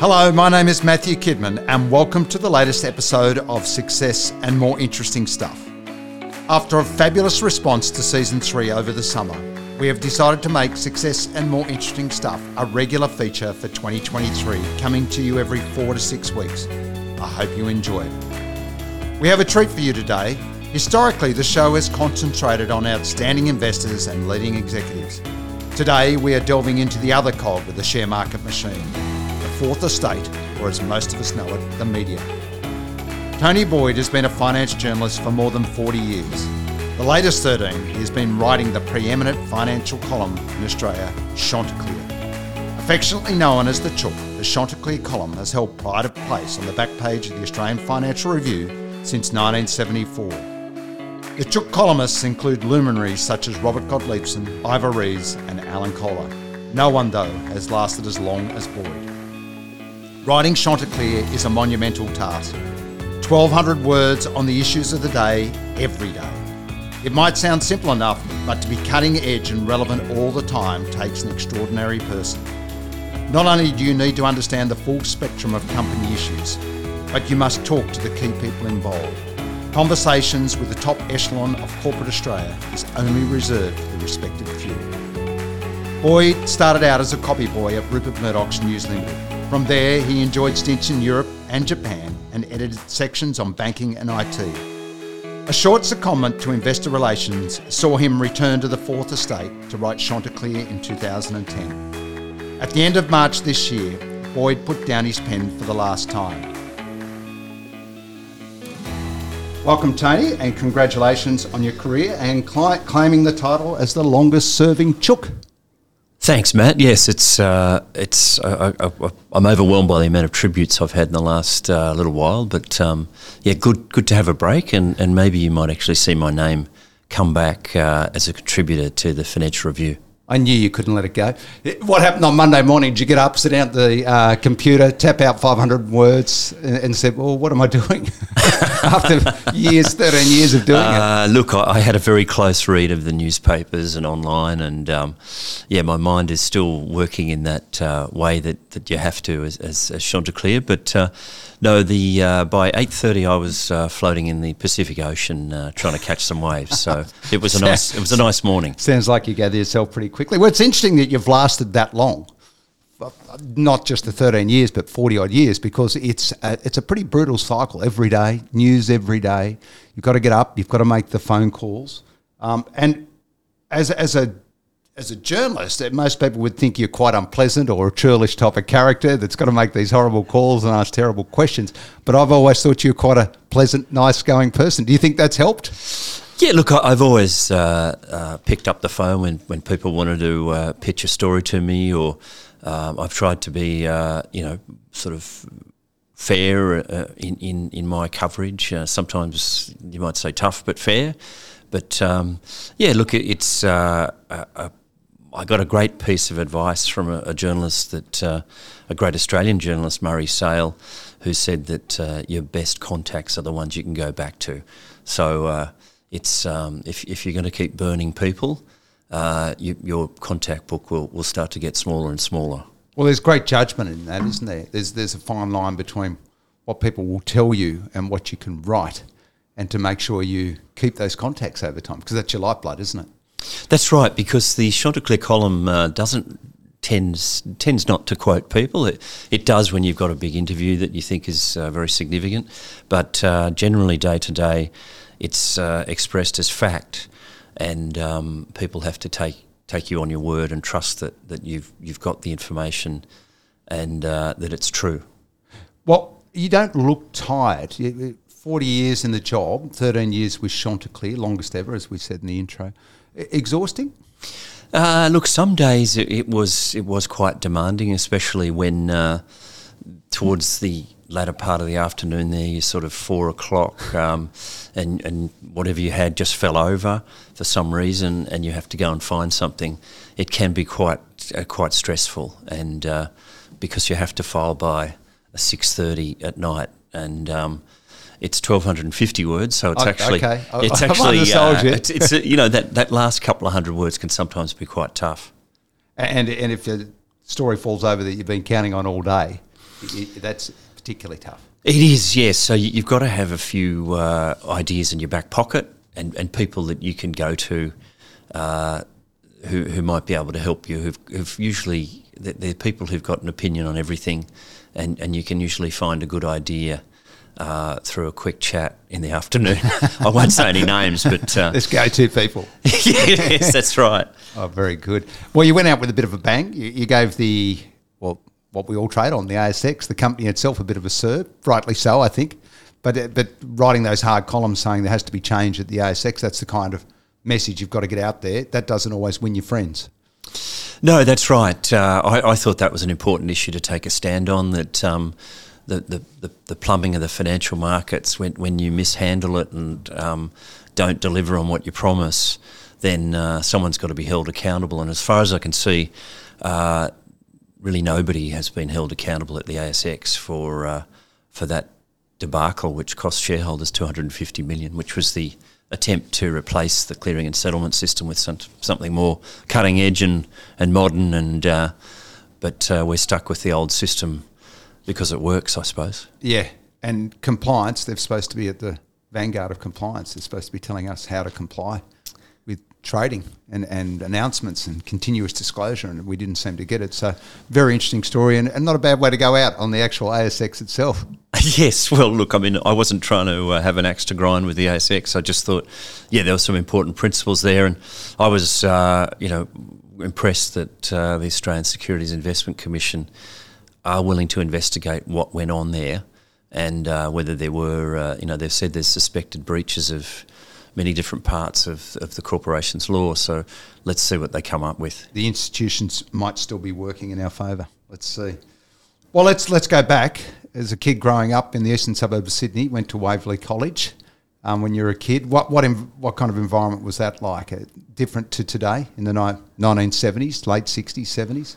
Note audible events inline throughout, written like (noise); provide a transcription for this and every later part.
Hello, my name is Matthew Kidman, and welcome to the latest episode of Success and More Interesting Stuff. After a fabulous response to season three over the summer, we have decided to make Success and More Interesting Stuff a regular feature for 2023, coming to you every four to six weeks. I hope you enjoy it. We have a treat for you today. Historically, the show has concentrated on outstanding investors and leading executives. Today, we are delving into the other cog of the share market machine fourth estate, or as most of us know it, the media. Tony Boyd has been a finance journalist for more than 40 years. The latest 13, he has been writing the preeminent financial column in Australia, Chanticleer. Affectionately known as the Chook, the Chanticleer column has held pride of place on the back page of the Australian Financial Review since 1974. The Chook columnists include luminaries such as Robert Gottliebsen, Ivor Ries, and Alan Kohler. No one, though, has lasted as long as Boyd. Writing Chanticleer is a monumental task. 1,200 words on the issues of the day, every day. It might sound simple enough, but to be cutting edge and relevant all the time takes an extraordinary person. Not only do you need to understand the full spectrum of company issues, but you must talk to the key people involved. Conversations with the top echelon of corporate Australia is only reserved for the respected few. Boyd started out as a copy boy at Rupert Murdoch's News Limited from there, he enjoyed stints in Europe and Japan and edited sections on banking and IT. A short secondment to investor relations saw him return to the Fourth Estate to write Chanticleer in 2010. At the end of March this year, Boyd put down his pen for the last time. Welcome, Tony, and congratulations on your career and cl- claiming the title as the longest serving chook. Thanks, Matt. Yes, it's uh, it's uh, I, am overwhelmed by the amount of tributes I've had in the last uh, little while, but um, yeah, good good to have a break, and, and maybe you might actually see my name come back uh, as a contributor to the Financial Review. I knew you couldn't let it go. What happened on Monday morning? Did you get up, sit down at the uh, computer, tap out 500 words, and, and said, "Well, what am I doing?" (laughs) After years, 13 years of doing uh, it. Look, I, I, had a very close read of the newspapers and online, and um, yeah, my mind is still working in that uh, way that, that you have to as, as, as Chanticleer, but uh, no, the uh, by eight thirty, I was uh, floating in the Pacific Ocean uh, trying to catch some waves. So it was a (laughs) nice it was a nice morning. Sounds like you gather yourself pretty quickly. Well, it's interesting that you've lasted that long, not just the thirteen years, but forty odd years, because it's a, it's a pretty brutal cycle. Every day, news every day. You've got to get up. You've got to make the phone calls, um, and as as a as a journalist, most people would think you're quite unpleasant or a churlish type of character that's got to make these horrible calls and ask terrible questions. But I've always thought you're quite a pleasant, nice going person. Do you think that's helped? Yeah, look, I've always uh, uh, picked up the phone when, when people wanted to uh, pitch a story to me, or um, I've tried to be, uh, you know, sort of fair uh, in, in, in my coverage. Uh, sometimes you might say tough, but fair. But um, yeah, look, it's a, a I got a great piece of advice from a, a journalist that uh, a great Australian journalist, Murray Sayle, who said that uh, your best contacts are the ones you can go back to. So uh, it's um, if if you're going to keep burning people, uh, you, your contact book will, will start to get smaller and smaller. Well, there's great judgment in that, isn't there? There's there's a fine line between what people will tell you and what you can write, and to make sure you keep those contacts over time because that's your lifeblood, isn't it? That's right, because the Chanticleer column uh, doesn't tends tends not to quote people. It, it does when you've got a big interview that you think is uh, very significant, but uh, generally day to day, it's uh, expressed as fact, and um, people have to take take you on your word and trust that, that you've you've got the information and uh, that it's true. Well, you don't look tired. 40 years in the job, 13 years with Chanticleer, longest ever, as we said in the intro exhausting? Uh, look, some days it, it, was it was quite demanding, especially when uh, towards the latter part of the afternoon there, you sort of four o'clock, um, and and whatever you had just fell over for some reason, and you have to go and find something. It can be quite uh, quite stressful, and uh, because you have to file by six thirty at night, and um, it's 1250 words, so it's actually okay. it's actually uh, it's, it's you know that that last couple of hundred words can sometimes be quite tough. And and if the story falls over that you've been counting on all day, that's particularly tough. It is, yes. So you've got to have a few uh, ideas in your back pocket and, and people that you can go to uh, who, who might be able to help you, who've, who've usually, they're people who've got an opinion on everything and, and you can usually find a good idea uh, through a quick chat in the afternoon. (laughs) I won't say any names, but uh, let's go to people. (laughs) yes, that's right. Oh, very good. Well, you went out with a bit of a bang. You, you, gave the well, what we all trade on, the ASX, the company itself, a bit of a serve. Rightly so, I think. But uh, but writing those hard columns saying there has to be change at the ASX, that's the kind of message you've got to get out there. That doesn't always win your friends. No, that's right. Uh, I, I, thought that was an important issue to take a stand on. That um, the, the, the, the, plumbing of the financial markets, when, when you mishandle it and um, don't deliver on what you promise, then uh, someone's got to be held accountable. And as far as I can see, uh, really nobody has been held accountable at the ASX for uh, for that debacle, which cost shareholders 250 million, which was the attempt to replace the clearing and settlement system with some, something more cutting edge and, and modern. And uh, but uh, we're stuck with the old system because it works, I suppose. Yeah, and compliance, they're supposed to be at the vanguard of compliance. They're supposed to be telling us how to comply with trading and, and announcements and continuous disclosure, and we didn't seem to get it. So, very interesting story, and, and not a bad way to go out on the actual ASX itself. (laughs) Yes, well, look, I mean, I wasn't trying to uh, have an axe to grind with the ASX. I just thought, yeah, there were some important principles there, and I was, uh, you know, impressed that uh, the Australian Securities Investment Commission are willing to investigate what went on there and uh, whether there were, uh, you know, they've said there's suspected breaches of many different parts of, of the corporation's law. So let's see what they come up with. The institutions might still be working in our favour. Let's see. Well, let's let's go back. As a kid growing up in the eastern suburb of Sydney, went to Waverley College. Um, when you were a kid, what what what kind of environment was that like? Uh, different to today in the ni- 1970s, late 60s, 70s?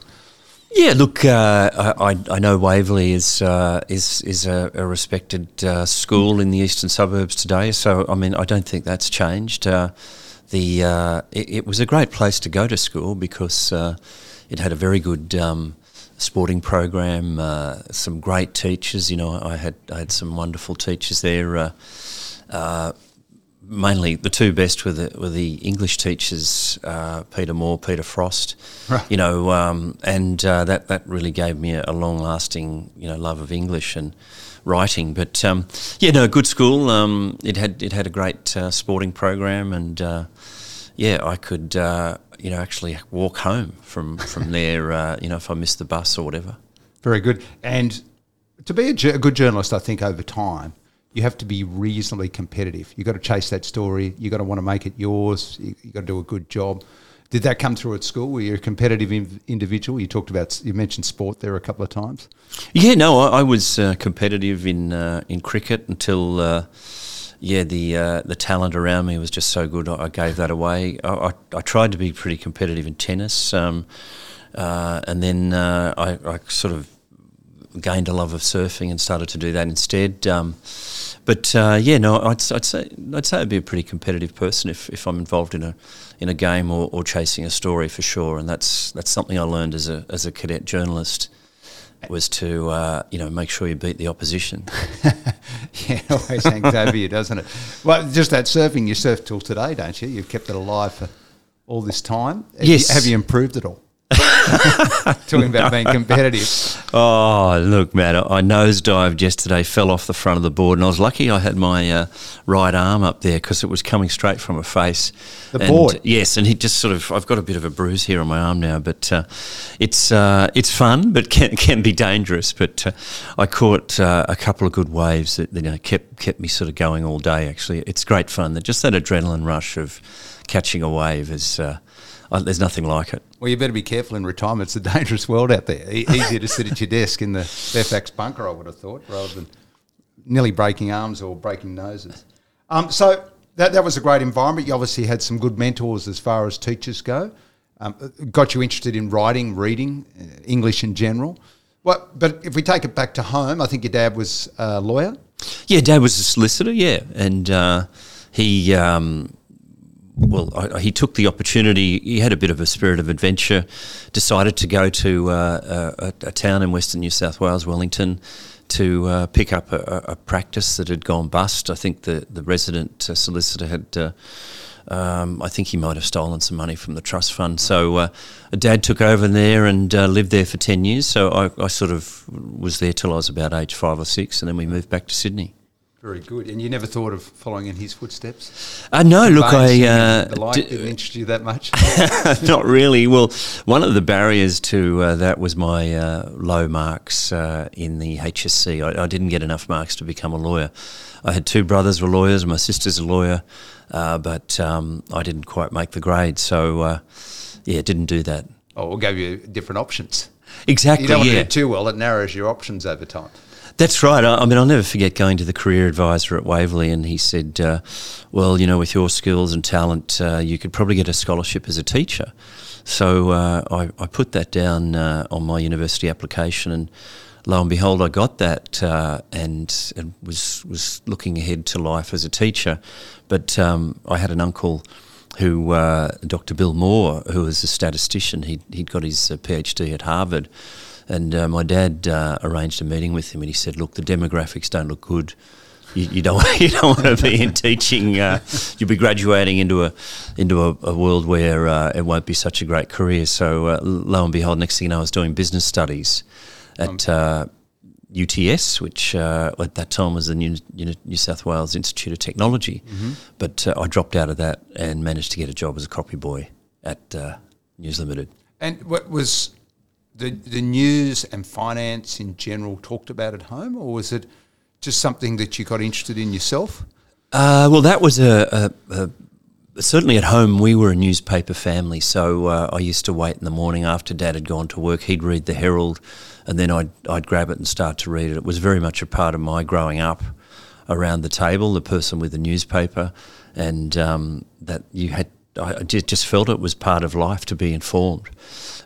Yeah, look, uh, I, I know Waverley is uh, is is a, a respected uh, school in the eastern suburbs today. So I mean, I don't think that's changed. Uh, the uh, it, it, was a great place to go to school because uh, it had a very good um, sporting program, some great teachers. You know, I had I had some wonderful teachers there mainly the two best were the, were the English teachers, uh, Peter Moore, Peter Frost, right. you know, um, and uh, that that really gave me a, a, long lasting you know love of English and writing. But um, yeah, no, good school. Um, it had it had a great uh, sporting program, and uh, yeah, I could uh, you know actually walk home from from (laughs) there. Uh, you know, if I missed the bus or whatever. Very good, and to be a, a good journalist, I think over time you have to be reasonably competitive. You've got to chase that story. You've got to want to make it yours. You've got to do a good job. Did that come through at school? Were you a competitive individual? You talked about, you mentioned sport there a couple of times. Yeah, no, I, I was uh, competitive in uh, in cricket until, uh, yeah, the uh, the talent around me was just so good. I, gave that away. I, I, tried to be pretty competitive in tennis, um, uh, and then uh, I, I sort of gained a love of surfing and started to do that instead. Um, but uh, yeah, no, I'd, I'd, say I'd say I'd be a pretty competitive person if, if I'm involved in a in a game or, or chasing a story for sure. And that's that's something I learned as a as a cadet journalist was to uh, you know make sure you beat the opposition. (laughs) yeah, (laughs) always hangs over you, doesn't it? Well, just that surfing, you surf till today, don't you? You've kept it alive for all this time. Yes. Have you improved at all? (laughs) Talking about being competitive. Oh, look, Matt, I nosedived yesterday, fell off the front of the board, and I was lucky I had my uh, right arm up there because it was coming straight from a face. The and, board? Yes, and he just sort of, I've got a bit of a bruise here on my arm now, but uh, it's uh, it's fun, but can, can be dangerous. But uh, I caught uh, a couple of good waves that you know, kept, kept me sort of going all day, actually. It's great fun. Just that adrenaline rush of catching a wave is uh, uh, there's nothing like it. Well, you better be careful in retirement. It's a dangerous world out there. E- easier to sit at your desk in the Fairfax bunker, I would have thought, rather than nearly breaking arms or breaking noses. Um, so that, that was a great environment. You obviously had some good mentors as far as teachers go. Um, got you interested in writing, reading, uh, English in general. Well, but if we take it back to home, I think your dad was a lawyer. Yeah, dad was a solicitor. Yeah, and uh, he um, well, I, he took the opportunity. He had a bit of a spirit of adventure. Decided to go to uh, a, a, town in Western New South Wales, Wellington, to uh, pick up a, a, practice that had gone bust. I think the the resident uh, solicitor had. Uh, um, I think he might have stolen some money from the trust fund. So, uh, dad took over there and uh, lived there for 10 years. So, I, I, sort of was there till I was about age five or six, and then we moved back to Sydney. Very good. And you never thought of following in his footsteps? Uh, no, look, I. Uh, the like d- didn't interest you that much? (laughs) not really. Well, one of the barriers to uh, that was my uh, low marks uh, in the HSC. I, I, didn't get enough marks to become a lawyer. I had two brothers were lawyers, my sister's a lawyer, uh, but um, I didn't quite make the grade. So, yeah, didn't do that. Oh, we'll give you different options. Exactly. You don't yeah. want to do too well, it narrows your options over time. That's right. I, I, mean, I'll never forget going to the career advisor at Waverley, and he said, uh, "Well, you know, with your skills and talent, uh, you could probably get a scholarship as a teacher." So uh, I, I, put that down uh, on my university application, and lo and behold, I got that, uh, and, and was was looking ahead to life as a teacher. But um, I had an uncle who, uh, Dr. Bill Moore, who was a statistician. he'd, he'd got his PhD at Harvard and uh, my dad uh, arranged a meeting with him, and he said, "Look, the demographics don't look good. You, you don't (laughs) you don't want to be in teaching. Uh, you'll be graduating into a into a, a world where uh, it won't be such a great career." So uh, lo and behold, next thing you know, I was doing business studies at. UTS, uh, which at that time was the New, New, South Wales Institute of Technology, mm-hmm. but I dropped out of that and managed to get a job as a copy boy at News Limited. And what was the the news and finance in general talked about at home, or was it just something that you got interested in yourself? Uh, well, that was a, a, a, certainly at home. We were a newspaper family, so uh, I used to wait in the morning after Dad had gone to work. He'd read the Herald, and then I'd I'd grab it and start to read it. It was very much a part of my growing up around the table, the person with the newspaper, and um, that you had. I just felt it was part of life to be informed.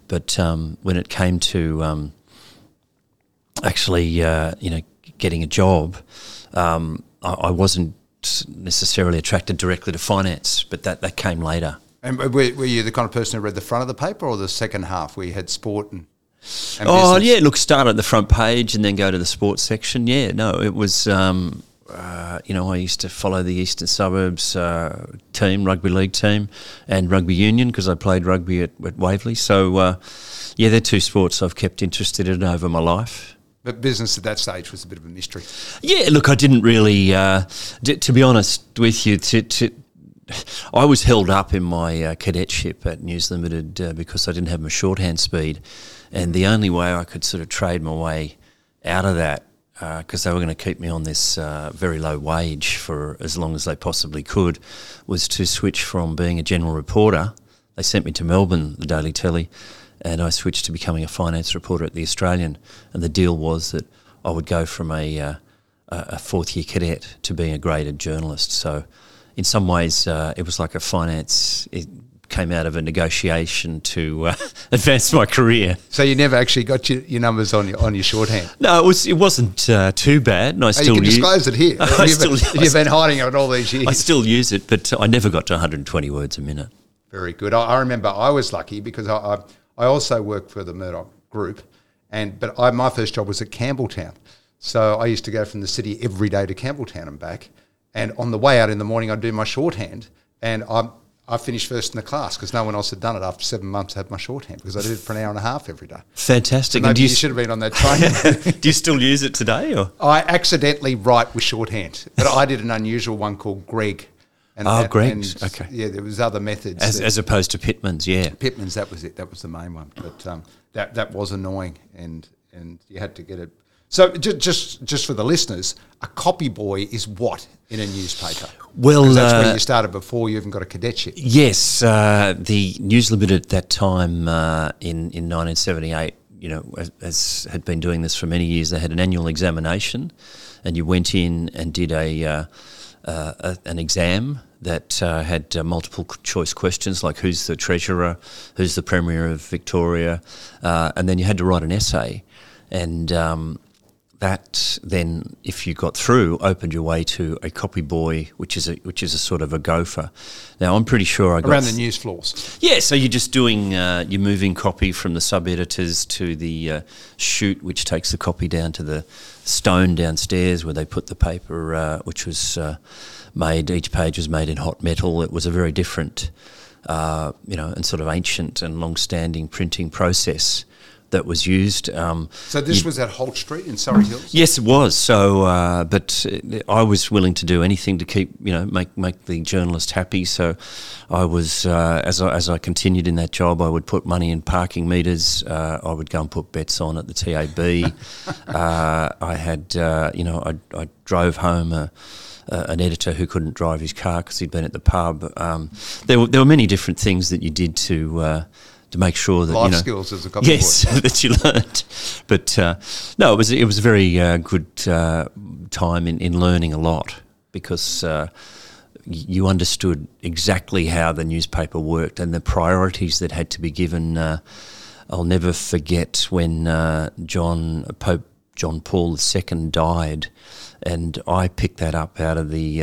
But um, when it came to um, actually, uh, you know, getting a job, um, I, I, wasn't necessarily attracted directly to finance, but that, that came later. And were, were, you the kind of person who read the front of the paper or the second half where you had sport and, and oh business? yeah, look, start at the front page and then go to the sports section. Yeah, no, it was um, uh, you know, I used to follow the Eastern Suburbs uh, team, rugby league team, and rugby union because I played rugby at, at Waverley. So, uh, yeah, they're two sports I've kept interested in over my life. But business at that stage was a bit of a mystery. Yeah, look, I didn't really, uh, d- to be honest with you, to, to, I was held up in my uh, cadetship at News Limited uh, because I didn't have my shorthand speed, and the only way I could sort of trade my way out of that because uh, they were going to keep me on this uh, very low wage for as long as they possibly could, was to switch from being a general reporter. They sent me to Melbourne, the Daily Telly, and I switched to becoming a finance reporter at the Australian. And the deal was that I would go from a, uh, a fourth year cadet to being a graded journalist. So, in some ways, uh, it was like a finance came out of a negotiation to uh, (laughs) advance my career. So you never actually got your, your numbers on your on your shorthand. No, it was it wasn't uh, too bad, and I still oh, you can disclose it here. (laughs) I you've, still, been, you've been hiding it all these years. I still use it, but I never got to 120 words a minute. Very good. I, I remember I was lucky because I, I, I also worked for the Murdoch Group, and but I, my first job was at Campbelltown, so I used to go from the city every day to Campbelltown and back. And on the way out in the morning, I'd do my shorthand, and I'm I finished first in the class because no one else had done it after seven months. I had my shorthand because I did it for an hour and a half every day. Fantastic. So maybe you, you, should have been on that train. (laughs) do you still use it today? Or? I accidentally write with shorthand, but I did an unusual one called Gregg. And, oh, Gregg's. okay. Yeah, there was other methods. As, as opposed to Pitman's, yeah. Pitman's, that was it. That was the main one. But um, that, that was annoying and, and you had to get it so just, just just for the listeners, a copy boy is what in a newspaper? Well, that's uh, where you started before you even got a cadetship. Yes, uh, the News Limited at that time uh, in in 1978, you know, as, as, had been doing this for many years, they had an annual examination, and you went in and did a, uh, uh, a an exam that uh, had multiple choice questions like who's the treasurer, who's the premier of Victoria, and then you had to write an essay, and um, that then, if you got through, opened your way to a copy boy, which is a which is a sort of a gopher. Now, I'm pretty sure I got around the news floors. Yeah, so you're just doing uh, you're moving copy from the sub editors to the uh, chute, which takes the copy down to the stone downstairs where they put the paper, uh, which was uh, made. Each page was made in hot metal. It was a very different, uh, you know, and sort of ancient and long-standing printing process that was used. Um, so this was at Holt Street in Surrey Hills. Yes, it was. So, uh, but I was willing to do anything to keep you know make make the journalist happy. So, I was uh, as I, as I continued in that job, I would put money in parking meters. Uh, I would go and put bets on at the TAB. (laughs) Uh, I had uh, you know I, I drove home a uh, an editor who couldn't drive his car because he'd been at the pub. Um, there, were, there were many different things that you did to uh, to make sure that life you know, skills as a copy yes (laughs) that you learned. But uh, no, it was it was a very uh, good uh, time in, in learning a lot because uh, you understood exactly how the newspaper worked and the priorities that had to be given. Uh, I'll never forget when uh, John Pope John Paul II died, and I picked that up out of the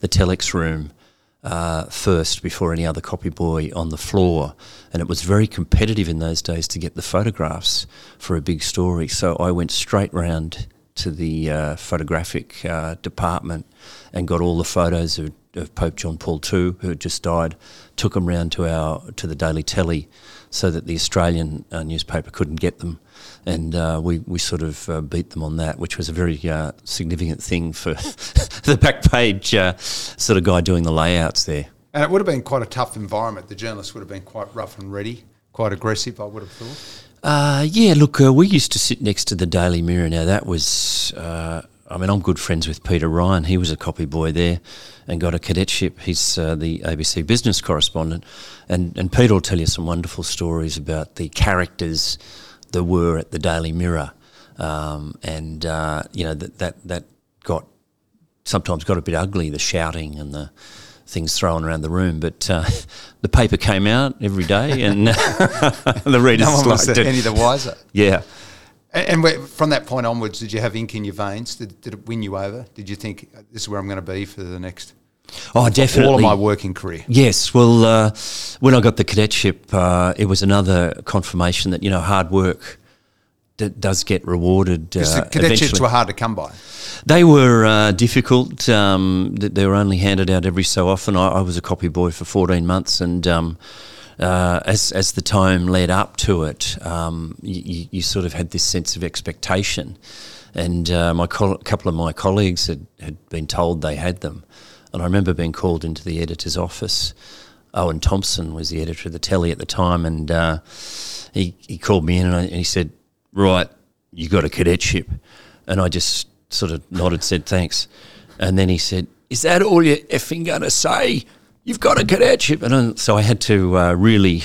the telex room uh, first before any other copy boy on the floor. And it was very competitive in those days to get the photographs for a big story. So I went straight round to the uh, photographic uh, department and got all the photos of, of, Pope John Paul II, who had just died, took them round to our to the Daily Telly so that the Australian uh, newspaper couldn't get them and uh, we we sort of uh, beat them on that, which was a very uh, significant thing for (laughs) the back page uh, sort of guy doing the layouts there. And it would have been quite a tough environment. The journalists would have been quite rough and ready, quite aggressive. I would have thought. Uh, yeah, look, uh, we used to sit next to the Daily Mirror. Now that was. I mean, I'm good friends with Peter Ryan. He was a copy boy there and got a cadetship. He's uh, the ABC business correspondent. And, and Peter will tell you some wonderful stories about the characters there were at the Daily Mirror, um, and uh, you know that that that got sometimes got a bit ugly, the shouting and the things thrown around the room. But uh, (laughs) the paper came out every day, and (laughs) the readers no one liked was it. any the wiser. Yeah. And, and from that point onwards, did you have ink in your veins? Did, did it win you over? Did you think this is where I'm going to be for the next? Oh, definitely. All of my working career. Yes. Well, uh, when I got the cadetship, uh, it was another confirmation that you know hard work d- does get rewarded. Because uh, the cadetships eventually. were hard to come by. They were uh, difficult. Um, they were only handed out every so often. I, I was a copy boy for 14 months, and um, uh, as as the time led up to it, um, you, you, sort of had this sense of expectation. And uh, my co- couple of my colleagues had, had been told they had them. And I remember being called into the editor's office. Owen Thompson was the editor of the Telly at the time, and uh, he, he called me in and, I, and he said, Right, you got a cadetship. And I just sort of nodded, said thanks. And then he said, Is that all you're effing going to say? You've got a cadetship. And so I had to uh, really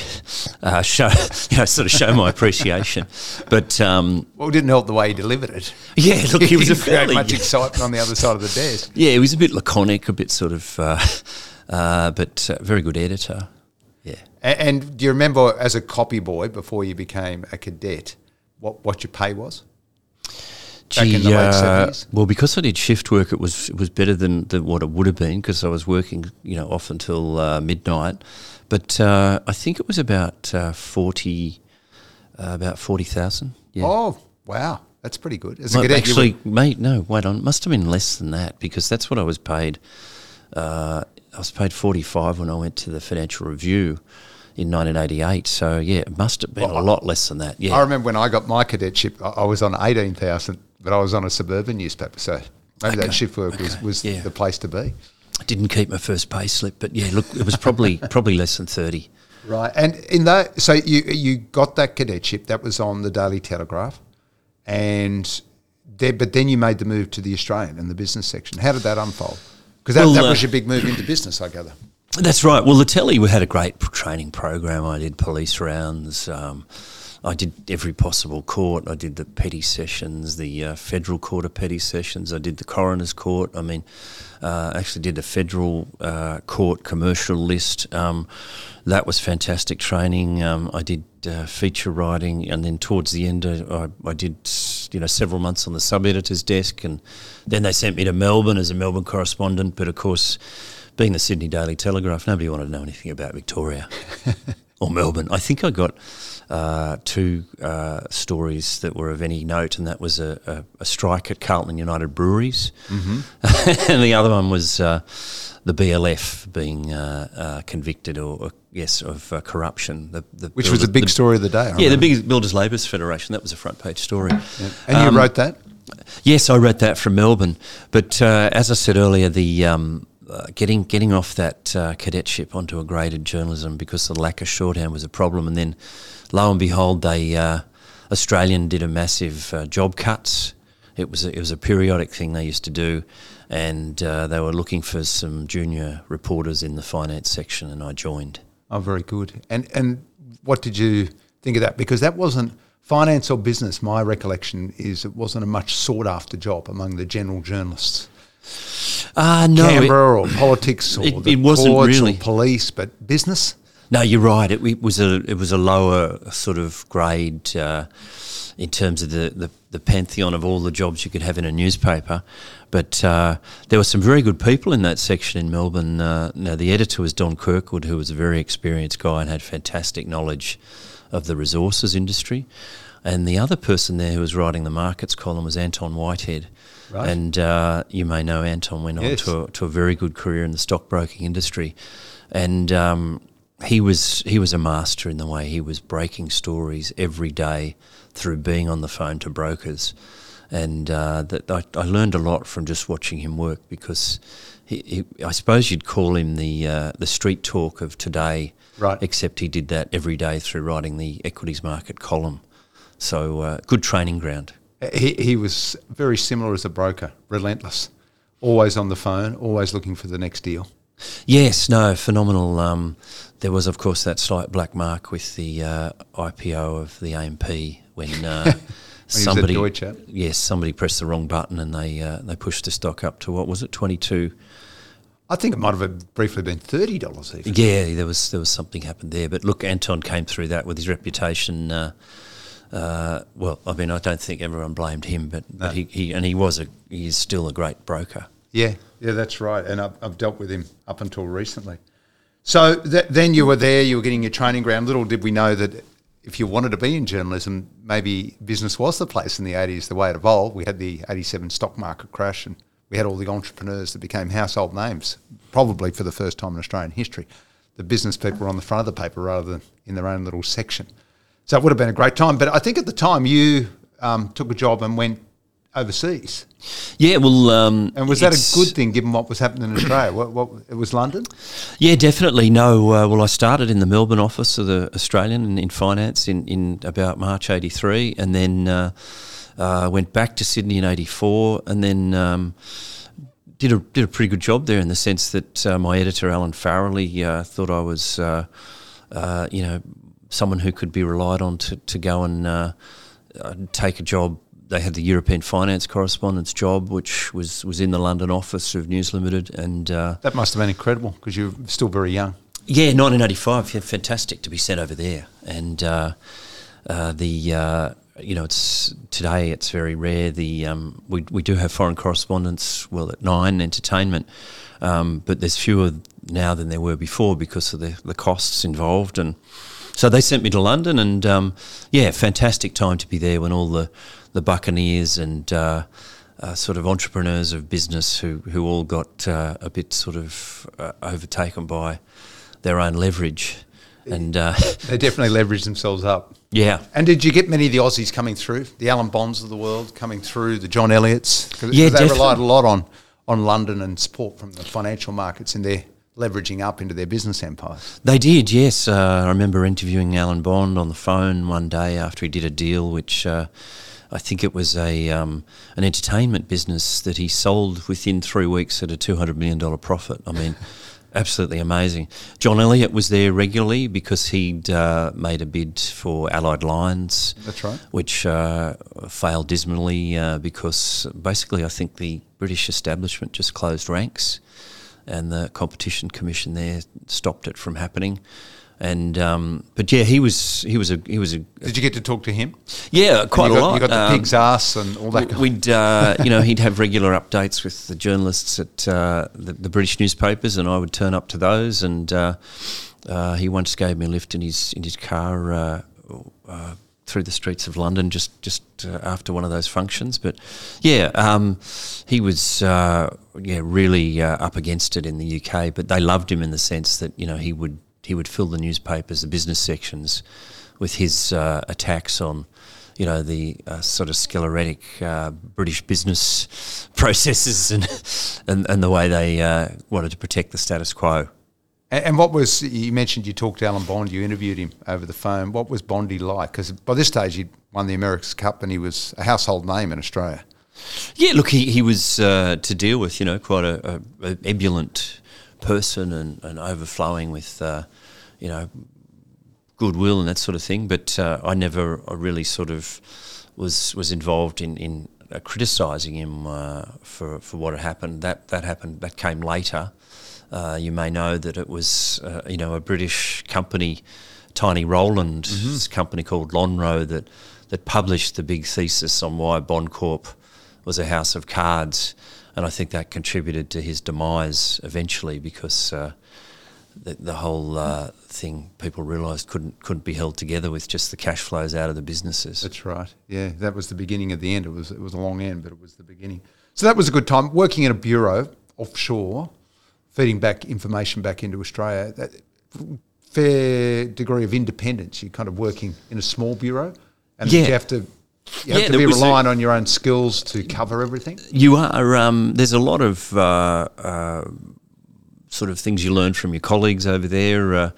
uh, show, (laughs) you know, sort of show my appreciation. But. Um, well, it didn't help the way he delivered it. Yeah, look, he (laughs) was a fairly. much excitement on the other side of the desk. (laughs) Yeah, he was a bit laconic, a bit sort of. Uh, uh but uh, very good editor. Yeah. And, and do you remember as a copy boy before you became a cadet, what, what your pay was? Back Gee, in the late uh, 70s? well, because I did shift work, it was it was better than, than what it would have been because I was working, you know, off until uh, midnight. But uh, I think it was about uh, forty, uh, about forty thousand. Yeah. Oh, wow. That's pretty good. As a Well, actually, would- mate, no, wait on. It must have been less than that because that's what I was paid. Uh, I was paid forty five when I went to the Financial Review in 1988. So yeah, it must have been Well, a lot less than that. Yeah. I remember when I got my cadetship, I I was on 18,000, but I was on a suburban newspaper. So maybe Okay. that shift work was, was Yeah. the place to be. I didn't keep my first pay slip, but yeah, look, it was probably (laughs) probably less than 30. Right. And in that, so you, you got that cadetship, that was on the Daily Telegraph. And there, but then you made the move to the Australian and the business section. How did that unfold? Because that, Well, that uh, was your big move into business, I gather. That's right. Well, the telly we had a great training program. I did police rounds. Um, I did every possible court. I did the petty sessions, the uh, federal court of petty sessions. I did the coroner's court. I mean, uh, actually did the federal uh, court commercial list. Um, that was fantastic training. Um, I did uh, feature writing, and then towards the end, I, I, did you know several months on the sub editor's desk, and then they sent me to Melbourne as a Melbourne correspondent. But of course, being the Sydney Daily Telegraph, nobody wanted to know anything about Victoria (laughs) or Melbourne. I think I got uh, two uh, stories that were of any note, and that was a, a, a strike at Carlton United Breweries, mm-hmm. (laughs) and the other one was uh, the BLF being uh, uh, convicted or, or, yes of uh, corruption. The, the Which was a big the, story of the day. I yeah, remember. the big Builders Labourers Federation. That was a front page story. Yeah. And um, you wrote that. Yes, I wrote that from Melbourne. But as I said earlier, the um, uh, getting getting off that uh, cadetship onto a graded journalism because the lack of shorthand was a problem, and then lo and behold, they uh, Australian did a massive uh, job cuts. It was a, it was a periodic thing they used to do, and uh, they were looking for some junior reporters in the finance section, and I joined. Oh, very good. And and what did you think of that? Because that wasn't finance or business. My recollection is it wasn't a much sought after job among the general journalists. Uh, no, Canberra it, or politics or it, the it wasn't really. police, but business. No, you're right. It, it, was a it was a lower sort of grade uh, in terms of the, the, the, pantheon of all the jobs you could have in a newspaper. But uh, there were some very good people in that section in Melbourne. Uh, now the editor was Don Kirkwood, who was a very experienced guy and had fantastic knowledge of the resources industry. And the other person there who was writing the markets column was Anton Whitehead. Right. And uh, you may know Anton went yes. on to a, to a very good career in the stockbroking industry. And um, he was he was a master in the way he was breaking stories every day through being on the phone to brokers, and uh, that I, I, learned a lot from just watching him work because he, he I suppose you'd call him the uh, the street talk of today, right? Except he did that every day through writing the equities market column, so uh, good training ground. He he was very similar as a broker, relentless, always on the phone, always looking for the next deal. Yes, no, phenomenal. Um, there was, of course, that slight black mark with the uh, IPO of the AMP when, uh, (laughs) when somebody, yes, somebody pressed the wrong button and they uh, they pushed the stock up to what was it, twenty two. I think it might have briefly been thirty dollars. Yeah, there was there was something happened there, but look, Anton came through that with his reputation. Uh, uh, well, I mean, I don't think everyone blamed him, but, no. but he, he, and he was a he's still a great broker. Yeah, yeah, that's right. And I've, I've dealt with him up until recently. So th- then you were there, you were getting your training ground. Little did we know that if you wanted to be in journalism, maybe business was the place in the 80s, the way it evolved. We had the 87 stock market crash and we had all the entrepreneurs that became household names, probably for the first time in Australian history. The business people were on the front of the paper rather than in their own little section. So it would have been a great time. But I think at the time you um, took a job and went overseas. Yeah, well, um, and was that a good thing given what was happening in Australia? what, what, it was London. Yeah, definitely. No, uh, well, I started in the Melbourne office of the Australian in, in finance in, in about March '83, and then uh, uh, went back to Sydney in '84, and then. Um, did a did a pretty good job there in the sense that uh, my editor Alan Farrelly uh, thought I was, uh, you know, someone who could be relied on to, to go and take a job they had the European finance correspondence job, which was, was in the London office of News Limited, and uh, that must have been incredible because you're still very young. Yeah, 1985, yeah, fantastic to be sent over there, and uh, uh, the uh, you know it's today it's very rare. The um, we we do have foreign correspondence well at Nine Entertainment, um, but there's fewer now than there were before because of the the costs involved and. So they sent me to London, and um, yeah, fantastic time to be there when all the the Buccaneers and uh, uh, sort of entrepreneurs of business who, who all got uh, a bit sort of uh, overtaken by their own leverage. And uh, (laughs) they definitely leveraged themselves up. Yeah. And did you get many of the Aussies coming through, the Alan Bonds of the world coming through, the John Elliots? Cause, yeah, they definitely. relied a lot on, on London and support from the financial markets in their leveraging up into their business empires. They did, yes. Uh, I remember interviewing Alan Bond on the phone one day after he did a deal, which uh, I think it was a um, an entertainment business that he sold within three weeks at a two hundred million dollar profit. I mean, (laughs) absolutely amazing. John Elliott was there regularly because he'd uh, made a bid for Allied-Lyons. That's right. Which uh, failed dismally uh, because basically I think the British establishment just closed ranks and the Competition Commission there stopped it from happening. And um, but yeah, he was he was a he was a. Did you get to talk to him? Yeah, quite you a got, lot. You got the Um, pig's ass and all that. We'd, uh, you know, he'd have regular updates with the journalists at uh, the, the British newspapers, and I would turn up to those. And uh, uh, he once gave me a lift in his in his car uh, uh, through the streets of London, just just uh, after one of those functions. But yeah, um, he was uh, yeah really uh, up against it in the UK. But they loved him in the sense that you know he would he would fill the newspapers, the business sections, with his uh, attacks on you know, the uh, sort of sclerotic uh, British business (laughs) processes and, and, and the way they wanted to protect the status quo. And, what was you mentioned? You talked to Alan Bond. You interviewed him over the phone. What was Bondy like? Because by this stage he'd won the America's Cup and he was a household name in Australia. Yeah, look, he, he was uh, to deal with, you know, quite a, a, a ebullient person and, and overflowing with, uh, you know, goodwill and that sort of thing. But uh, I never really sort of was was involved in in uh, criticising him uh, for for what had happened. That that happened. That came later. Uh, you may know that it was uh, you know a British company, Tiny Rowland's company called Lonrho that that published the big thesis on why Bond Corp was a house of cards, and I think that contributed to his demise eventually because uh, the, the whole uh, thing people realised couldn't couldn't be held together with just the cash flows out of the businesses. That's right. Yeah, that was the beginning of the end. It was it was a long end, but it was the beginning. So that was a good time working in a bureau offshore, feeding back information back into Australia. That fair degree of independence. You're kind of working in a small bureau, and Yeah. you have to. You Yeah, have to be was a- on your own skills to cover everything. You are. Um, there's a lot of uh, uh, sort of things you learn from your colleagues over there. Uh,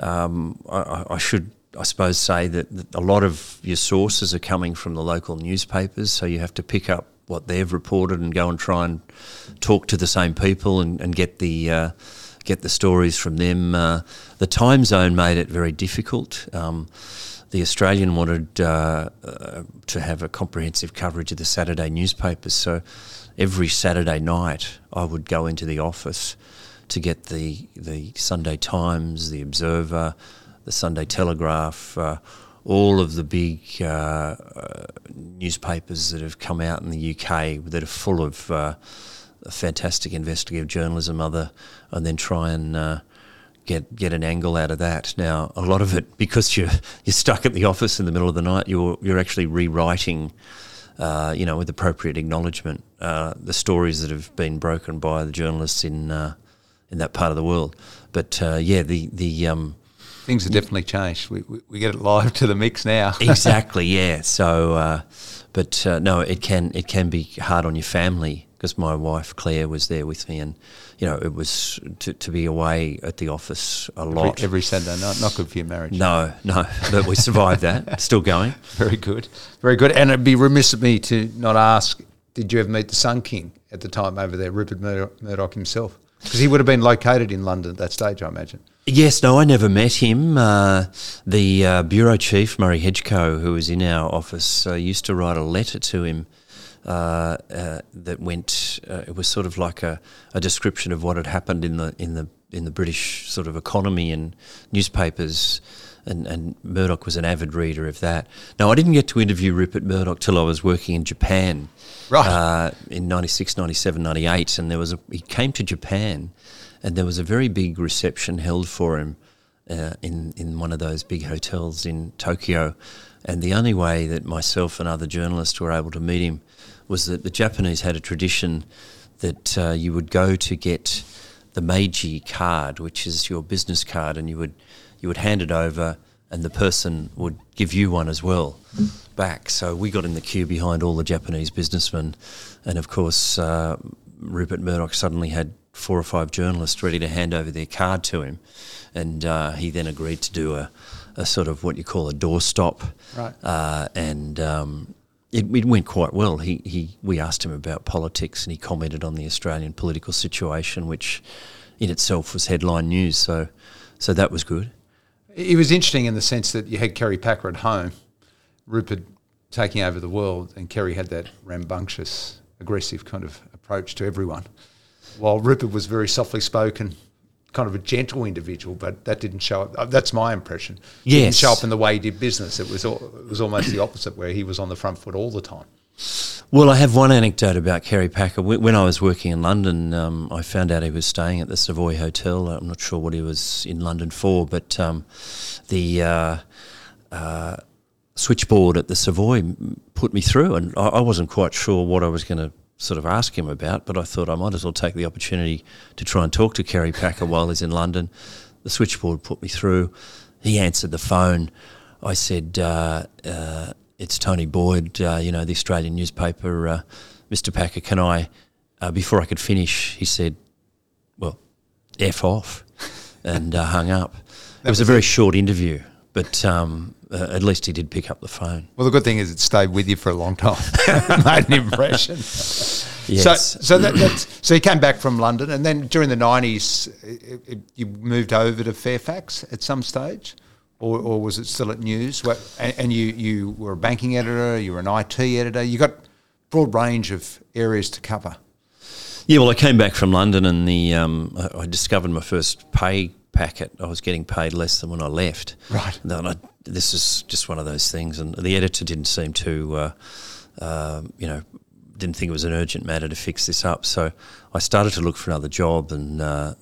um, I, I- I should, I suppose, say that, that a lot of your sources are coming from the local newspapers, so you have to pick up what they've reported and go and try and talk to the same people and, and get the. Uh, Get the stories from them. Uh, the time zone made it very difficult. Um, the Australian wanted uh, uh, to have a comprehensive coverage of the Saturday newspapers. So every Saturday night, I would go into the office to get the the Sunday Times, the Observer, the Sunday Telegraph, uh, all of the big uh, uh, newspapers that have come out in the UK that are full of uh, fantastic investigative journalism, other, and then try and uh, get get an angle out of that. Now, a lot of it because you're you're stuck at the office in the middle of the night, you're you're actually rewriting, uh, you know, with appropriate acknowledgement, uh, the stories that have been broken by the journalists in in that part of the world. But yeah, the the um, Things have definitely changed. We, we, we get it live to the mix now. (laughs) exactly, yeah. So, uh, but uh, no, it can it can be hard on your family because my wife Claire was there with me, and you know it was to, to be away at the office a lot. every Saturday night. Not good for your marriage. no, no, (laughs) but we survived that. Still going. (laughs) Very good. Very good. And it'd be remiss of me to not ask did you ever meet the Sun King at the time over there, Rupert Murdoch himself? Because he would have been located in London at that stage, I imagine. Yes, no, I never met him. Uh, the uh, bureau chief, Murray Hedgecoe, who was in our office, uh, used to write a letter to him uh, uh, that went. Uh, it was sort of like a, a description of what had happened in the in the in the British sort of economy and newspapers. And, and Murdoch was an avid reader of that. Now, I didn't get to interview Rupert Murdoch till I was working in Japan Right. uh, in 96, 97, 98. And there was a, he came to Japan and there was a very big reception held for him uh, in, in one of those big hotels in Tokyo. And the only way that myself and other journalists were able to meet him was that the Japanese had a tradition that uh, you would go to get the meishi card, which is your business card, and you would you would hand it over, and the person would give you one as well back. So we got in the queue behind all the Japanese businessmen, and of course uh, Rupert Murdoch suddenly had four or five journalists ready to hand over their card to him, and uh, he then agreed to do a, a sort of what you call a doorstop, Right. uh, and. Um, it, it went quite well. He, he, we asked him about politics, and he commented on the Australian political situation, which, in itself was headline news. So, so that was good. It was interesting in the sense that you had Kerry Packer at home, Rupert taking over the world, and Kerry had that rambunctious, aggressive kind of approach to everyone, while Rupert was very softly spoken, kind of a gentle individual, but that didn't show up. Uh, that's my impression. Yes. Didn't show up in the way he did business. It was it was almost the opposite, where he was on the front foot all the time. Well, I have one anecdote about Kerry Packer. When I was working in London, um, I found out he was staying at the Savoy Hotel. I'm not sure what he was in London for, but um, the uh, uh, switchboard at the Savoy put me through, and I, I wasn't quite sure what I was going to sort of ask him about, but I thought I might as well take the opportunity to try and talk to Kerry Packer while he's in London. The switchboard put me through. He answered the phone. I said, uh, uh, "It's Tony Boyd, uh, you know, the Australian newspaper, uh, Mr. Packer. Can I?" Uh, before I could finish, he said, "Well, f off," and uh, hung up. it was, a very short interview, but um, uh, at least he did pick up the phone. Well, the good thing is it stayed with you for a long time, (laughs) made an impression. Yes. So, so that, that's, so you came back from London, and then during the nineties, you moved over to Fairfax at some stage, or, or was it still at News? And, and you you were a banking editor, you were an IT editor. You got broad range of areas to cover. Yeah, well, I came back from London and the um, I, I discovered my first pay packet. I was getting paid less than when I left. Right. And then I, this is just one of those things, and the editor didn't seem to, uh, uh, you know, didn't think it was an urgent matter to fix this up. So I started to look for another job, and uh,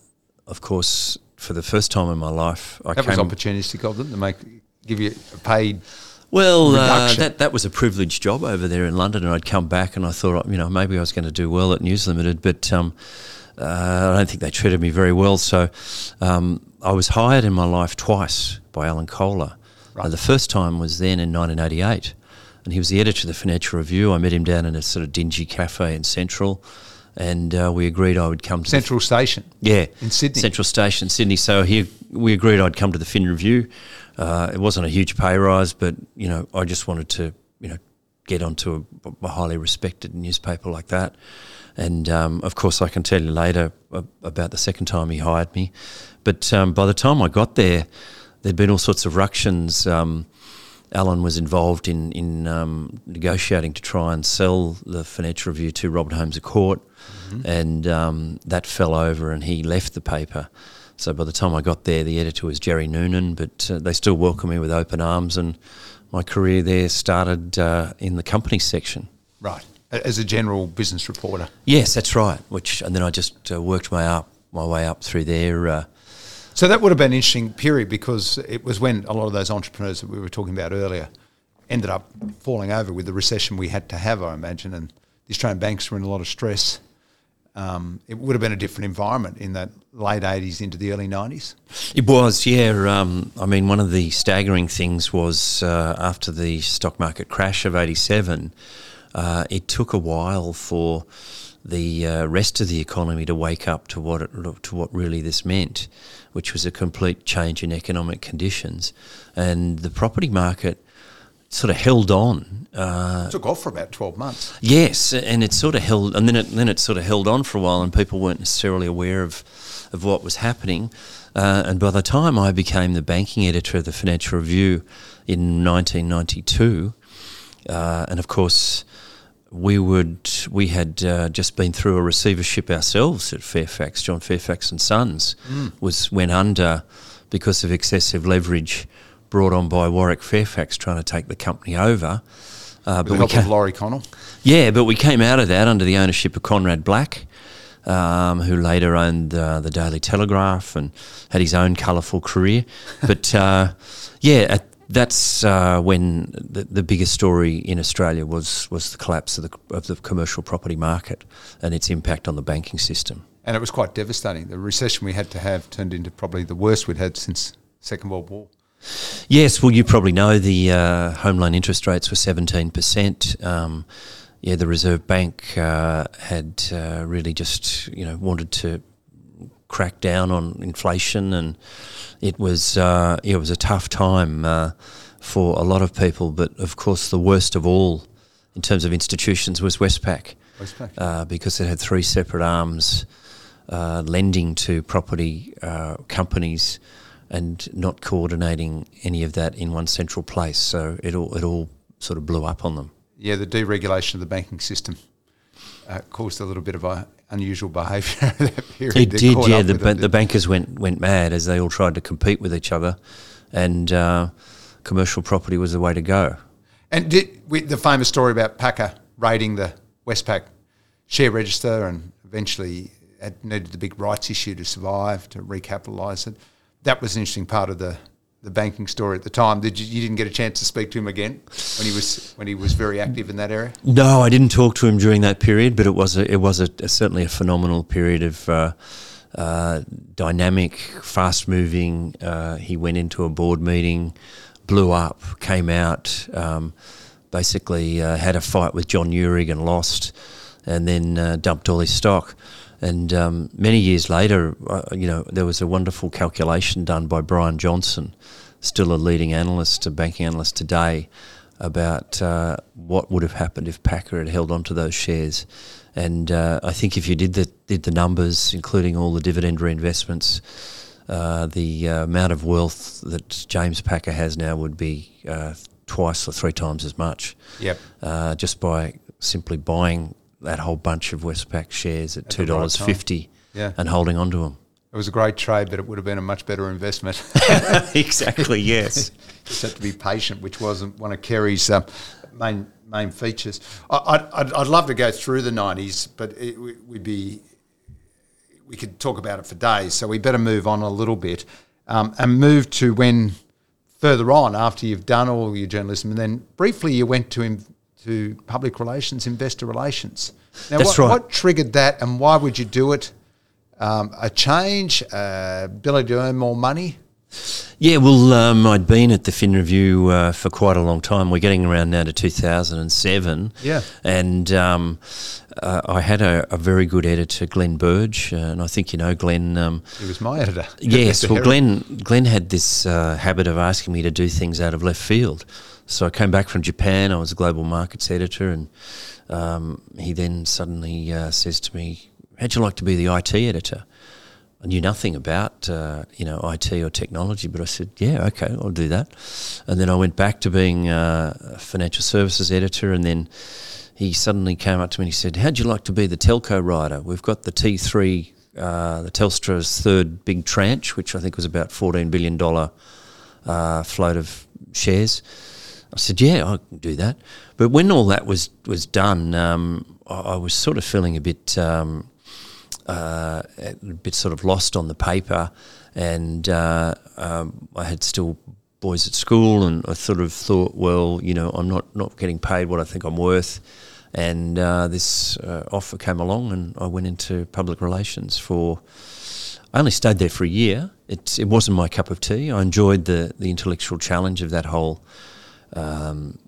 of course, for the first time in my life, I That came. was opportunistic of them to make give you a paid. Well, uh, that that was a privileged job over there in London, and I'd come back and I thought, you know, maybe I was going to do well at News Limited, but um, uh, I don't think they treated me very well. So um, I was hired in my life twice by Alan Kohler. Right. The first time was then in 1988, and he was the editor of the Financial Review. I met him down in a sort of dingy cafe in Central, and uh, we agreed I would come to Central Station. yeah, In Sydney. Central Station, Sydney. So he, we agreed I'd come to the Fin Review. Uh, it wasn't a huge pay rise, but you know, I just wanted to, you know, get onto a, a highly respected newspaper like that. And um, of course, I can tell you later about the second time he hired me. But um, by the time I got there, there'd been all sorts of ructions. Um, Alan was involved in in um, negotiating to try and sell the Financial Review to Robert Holmes à Court, and um, that fell over, and he left the paper. So by the time I got there, the editor was Jerry Noonan, but uh, they still welcomed me with open arms, and my career there started uh, in the company section. Right. As a general business reporter. Yes, that's right. Which and then I just uh, worked my up my way up through there. So that would have been an interesting period because it was when a lot of those entrepreneurs that we were talking about earlier ended up falling over with the recession we had to have, I imagine, and the Australian banks were in a lot of stress. Um, it would have been a different environment in that late 80s into the early 90s. It was, yeah. Um, I mean, one of the staggering things was uh, after the stock market crash of '87, uh, it took a while for the uh, rest of the economy to wake up to what it, to what really this meant, which was a complete change in economic conditions, and the property market sort of held on. Uh, took off for about 12 months. Yes, and it sort of held, and then it then it sort of held on for a while, and people weren't necessarily aware of of what was happening. Uh, and by the time I became the banking editor of the Financial Review in 1992, uh, and of course we would we had uh, just been through a receivership ourselves at Fairfax. John Fairfax and Sons was went under because of excessive leverage brought on by Warwick Fairfax trying to take the company over. Uh, With the help ca- of Laurie Connell. yeah, but we came out of that under the ownership of Conrad Black, um, who later owned uh, the Daily Telegraph and had his own colourful career. But uh, (laughs) yeah, at, that's uh, when the, the biggest story in Australia was was the collapse of the of the commercial property market and its impact on the banking system. And it was quite devastating. The recession we had to have turned into probably the worst we'd had since Second World War. Yes, well, you probably know the uh, home loan interest rates were 17%. Um, yeah, the Reserve Bank uh, had uh, really just, you know, wanted to crack down on inflation, and it was uh, it was a tough time uh, for a lot of people. But of course, the worst of all, in terms of institutions, was Westpac Westpac. uh, because it had three separate arms uh, lending to property uh, companies and not coordinating any of that in one central place. So it all it all sort of blew up on them. Yeah, the deregulation of the banking system uh, caused a little bit of a unusual behaviour (laughs) that period. It did, yeah. The, ba- the bankers went went mad as they all tried to compete with each other, and uh, commercial property was the way to go. And did with the famous story about Packer raiding the Westpac share register and eventually had needed the big rights issue to survive to recapitalise it. That was an interesting part of the the banking story at the time. Did you, you didn't get a chance to speak to him again when he was when he was very active in that area? No, I didn't talk to him during that period, but it was a, it was a, a certainly a phenomenal period of. Uh, uh, dynamic, fast moving. Uh, he went into a board meeting, blew up, came out, um, basically uh, had a fight with John Uhrig and lost, and then uh, dumped all his stock. And um, many years later, uh, you know, there was a wonderful calculation done by Brian Johnson, still a leading analyst, a banking analyst today, about uh, what would have happened if Packer had held on to those shares. And uh, I think if you did the did the numbers, including all the dividend reinvestments, uh, the uh, amount of wealth that James Packer has now would be uh, twice or three times as much. Yep. just by simply buying that whole bunch of Westpac shares at two dollars right fifty, yeah. and holding on to them. It was a great trade, but it would have been a much better investment. (laughs) (laughs) exactly. Yes. (laughs) Just have to be patient, which wasn't one of Kerry's uh, main main features. I, would I'd love to go through the nineties, but it, we'd be we could talk about it for days. So we better move on a little bit um, and move to when further on after you've done all your journalism, and then briefly you went to to public relations, investor relations. Now, That's what, right. what triggered that, and why would you do it? Um, a change, uh, ability to earn more money. Yeah, well, um, I'd been at the Fin Review uh, for quite a long time. We're getting around now to 2007. Yeah. And um, uh, I had a, a, very good editor, Glenn Burge, uh, and I think you know Glenn. Um, he was my editor. yes, (laughs) well, Glenn, Glenn had this uh, habit of asking me to do things out of left field. So I came back from Japan. I was a global markets editor, and um, he then suddenly uh, says to me, "How'd you like to be the IT editor?" I knew nothing about uh, you know IT or technology, but I said, "Yeah, okay, I'll do that." And then I went back to being uh, a financial services editor, and then he suddenly came up to me and he said, "How'd you like to be the telco writer? We've got the T three, uh, the Telstra's third big tranche, which I think was about fourteen billion dollar uh, float of shares." I said, "Yeah, I can do that." But when all that was was done, um, I, I, was sort of feeling a bit um, uh, a bit sort of lost on the paper, and uh, um, I had still boys at school, and I sort of thought, well, you know, I'm not not getting paid what I think I'm worth. And uh, this uh, offer came along, and I went into public relations for. I only stayed there for a year. It, it wasn't my cup of tea. I enjoyed the, the intellectual challenge of that whole um,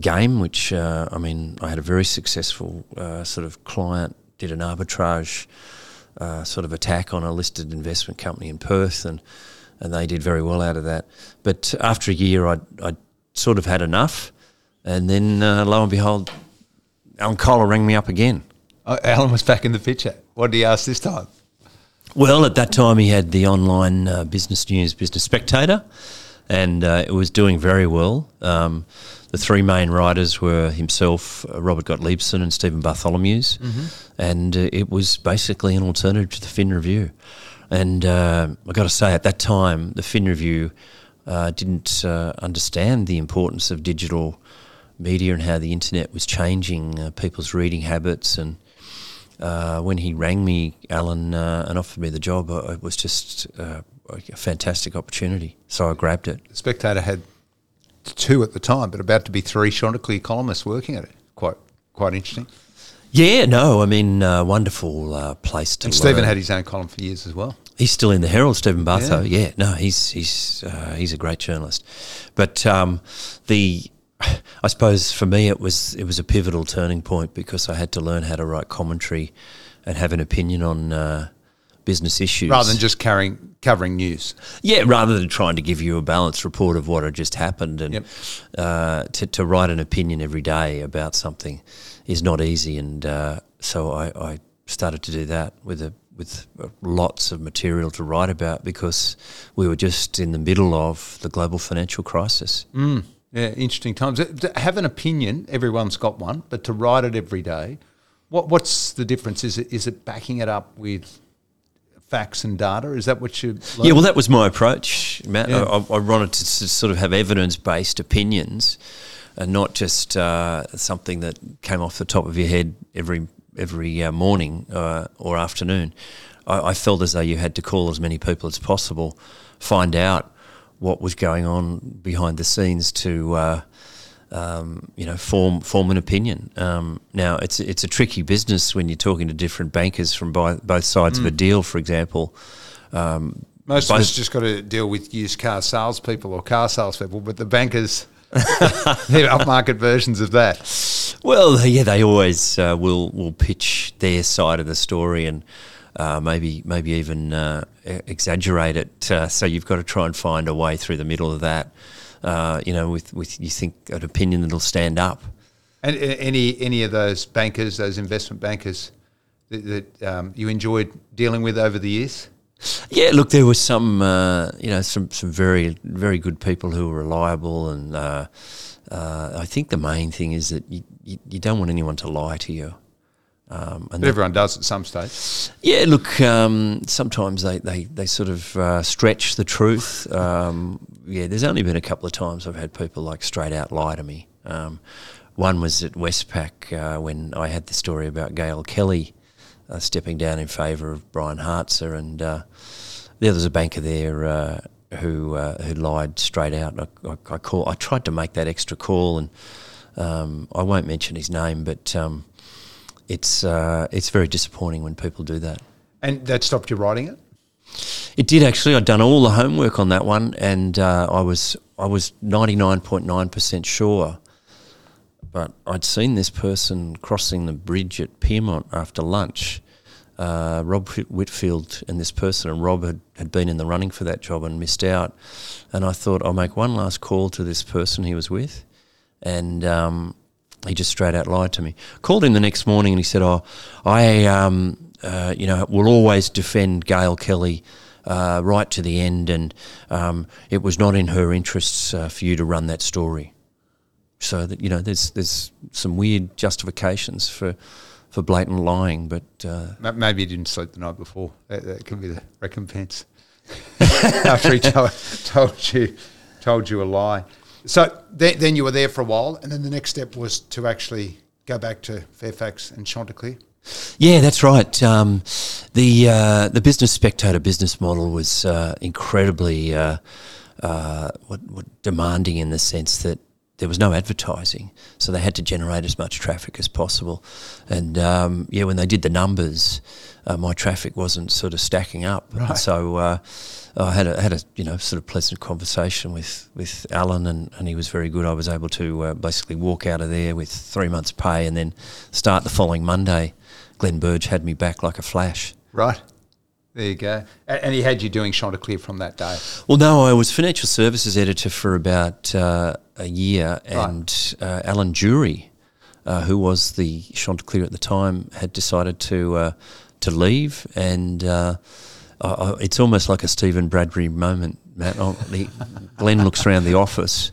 game, which uh, I mean, I had a very successful uh, sort of client, did an arbitrage uh, sort of attack on a listed investment company in Perth, and and they did very well out of that. But after a year, I I sort of had enough, and then uh, lo and behold, Alan Kohler rang me up again. Oh, Alan was back in the picture. What did he ask this time? Well, at that time, he had the online uh, business news, Business Spectator and uh, it was doing very well. Um, the three main writers were himself, uh, Robert Gottliebsen, and Stephen Bartholomeusz, mm-hmm. and uh, it was basically an alternative to the Fin Review. And uh, I got to say, at that time, the Fin Review uh, didn't uh, understand the importance of digital media and how the internet was changing people's reading habits and. when he rang me, Alan, and offered me the job, it was just a fantastic opportunity. So I grabbed it. The Spectator had two at the time, but about to be three Chanticleer columnists working at it. Quite quite interesting. Yeah, no, I mean, uh, wonderful uh, place to. And learn. Stephen had his own column for years as well. He's still in the Herald, Stephen Bartho. Yeah, yeah no, he's he's uh, he's a great journalist. But um, the, I suppose for me it was it was a pivotal turning point because I had to learn how to write commentary, and have an opinion on uh, business issues rather than just carrying covering news. Yeah, rather than trying to give you a balanced report of what had just happened, and yep. uh, to, to write an opinion every day about something is not easy. And uh, so I, I, started to do that with a with lots of material to write about because we were just in the middle of the global financial crisis. Mm, yeah, interesting times. Have an opinion, everyone's got one, but to write it every day, what, what's the difference? Is it is it backing it up with facts and data? Is that what you? Yeah, well, that was my approach, Matt. Yeah. I, I, wanted to sort of have evidence based opinions, and not just uh, something that came off the top of your head every every uh, morning uh, or afternoon. I, I, felt as though you had to call as many people as possible, find out what was going on behind the scenes to. Um, you know, form form an opinion. Um, now, it's it's a tricky business when you're talking to different bankers from by, both sides mm. of a mm. deal. For example, um, most of us just got to deal with used car salespeople or car salespeople, but the bankers (laughs) they're upmarket versions of that. Well, yeah, they always uh, will will pitch their side of the story and uh, maybe maybe even uh, exaggerate it. Uh, so you've got to try and find a way through the middle of that. Uh, you know, with with you think an opinion that'll stand up. And any any of those bankers, those investment bankers that, that um, you enjoyed dealing with over the years? Yeah, look, there were some, uh, you know, some some very very good people who were reliable, and uh, uh, I think the main thing is that you, you, you, don't want anyone to lie to you. Um, and everyone does at some stage. Yeah, look, um, sometimes they, they, they sort of uh, stretch the truth. Um, yeah, there's only been a couple of times I've had people like straight out lie to me. Um, one was at Westpac uh, when I had the story about Gail Kelly uh, stepping down in favour of Brian Hartzer, and uh, there was a banker there uh, who uh, who lied straight out. I, I, I, call, I tried to make that extra call, and um, I won't mention his name, but um, it's uh, it's very disappointing when people do that. And that stopped you writing it. It did actually. I'd done all the homework on that one, and uh, I was I was ninety nine point nine percent sure but I'd seen this person crossing the bridge at Pyrmont after lunch. Uh, Rob Whitfield and this person, and Rob had, had been in the running for that job and missed out. And I thought, I'll make one last call to this person he was with. And um, he just straight out lied to me. Called him the next morning and he said, Oh, I, um, uh, you know, will always defend Gail Kelly. Uh, right to the end, and um, it was not in her interests uh, for you to run that story. So that you know, there's there's some weird justifications for for blatant lying, but uh, maybe you didn't sleep the night before. That, that could be the recompense (laughs) after he told, told you told you a lie. So then, then you were there for a while, and then the next step was to actually go back to Fairfax and Chanticleer. Yeah, that's right. Um, the uh, the business spectator business model was uh, incredibly uh, uh what, what demanding in the sense that there was no advertising, so they had to generate as much traffic as possible. And um, yeah, when they did the numbers, uh, my traffic wasn't sort of stacking up. Right. So uh, I had a had a you know sort of pleasant conversation with with Alan, and, and he was very good. I was able to uh, basically walk out of there with three months' pay, and then start the following Monday. Glenn Burge had me back like a flash. Right. There you go. And he had you doing Chanticleer from that day? Well, no, I was financial services editor for about uh, a year, and right. uh, Alan Jury, uh, who was the Chanticleer at the time, had decided to uh, to leave, and uh, it's almost like a Stephen Bradbury moment. Matt, the, (laughs) Glenn looks around the office,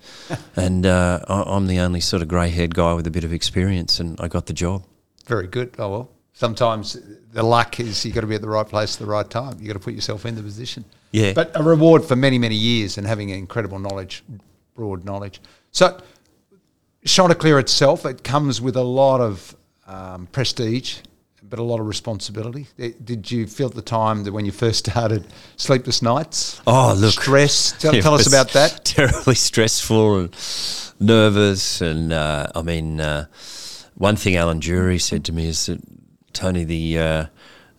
and uh, I'm the only sort of grey-haired guy with a bit of experience, and I got the job. Very good. Oh well, sometimes the luck is you've got to be at the right place at the right time. You've got to put yourself in the position. Yeah. But a reward for many many years and having incredible knowledge, broad knowledge. So Chanticleer itself, it comes with a lot of um, prestige, but a lot of responsibility. Did you feel at the time that when you first started, sleepless nights? Oh, look, stress. Tell, tell us about that. (laughs) Terribly stressful and nervous, and uh, I mean, uh, one thing Alan Jury said to me is that Tony, the, uh,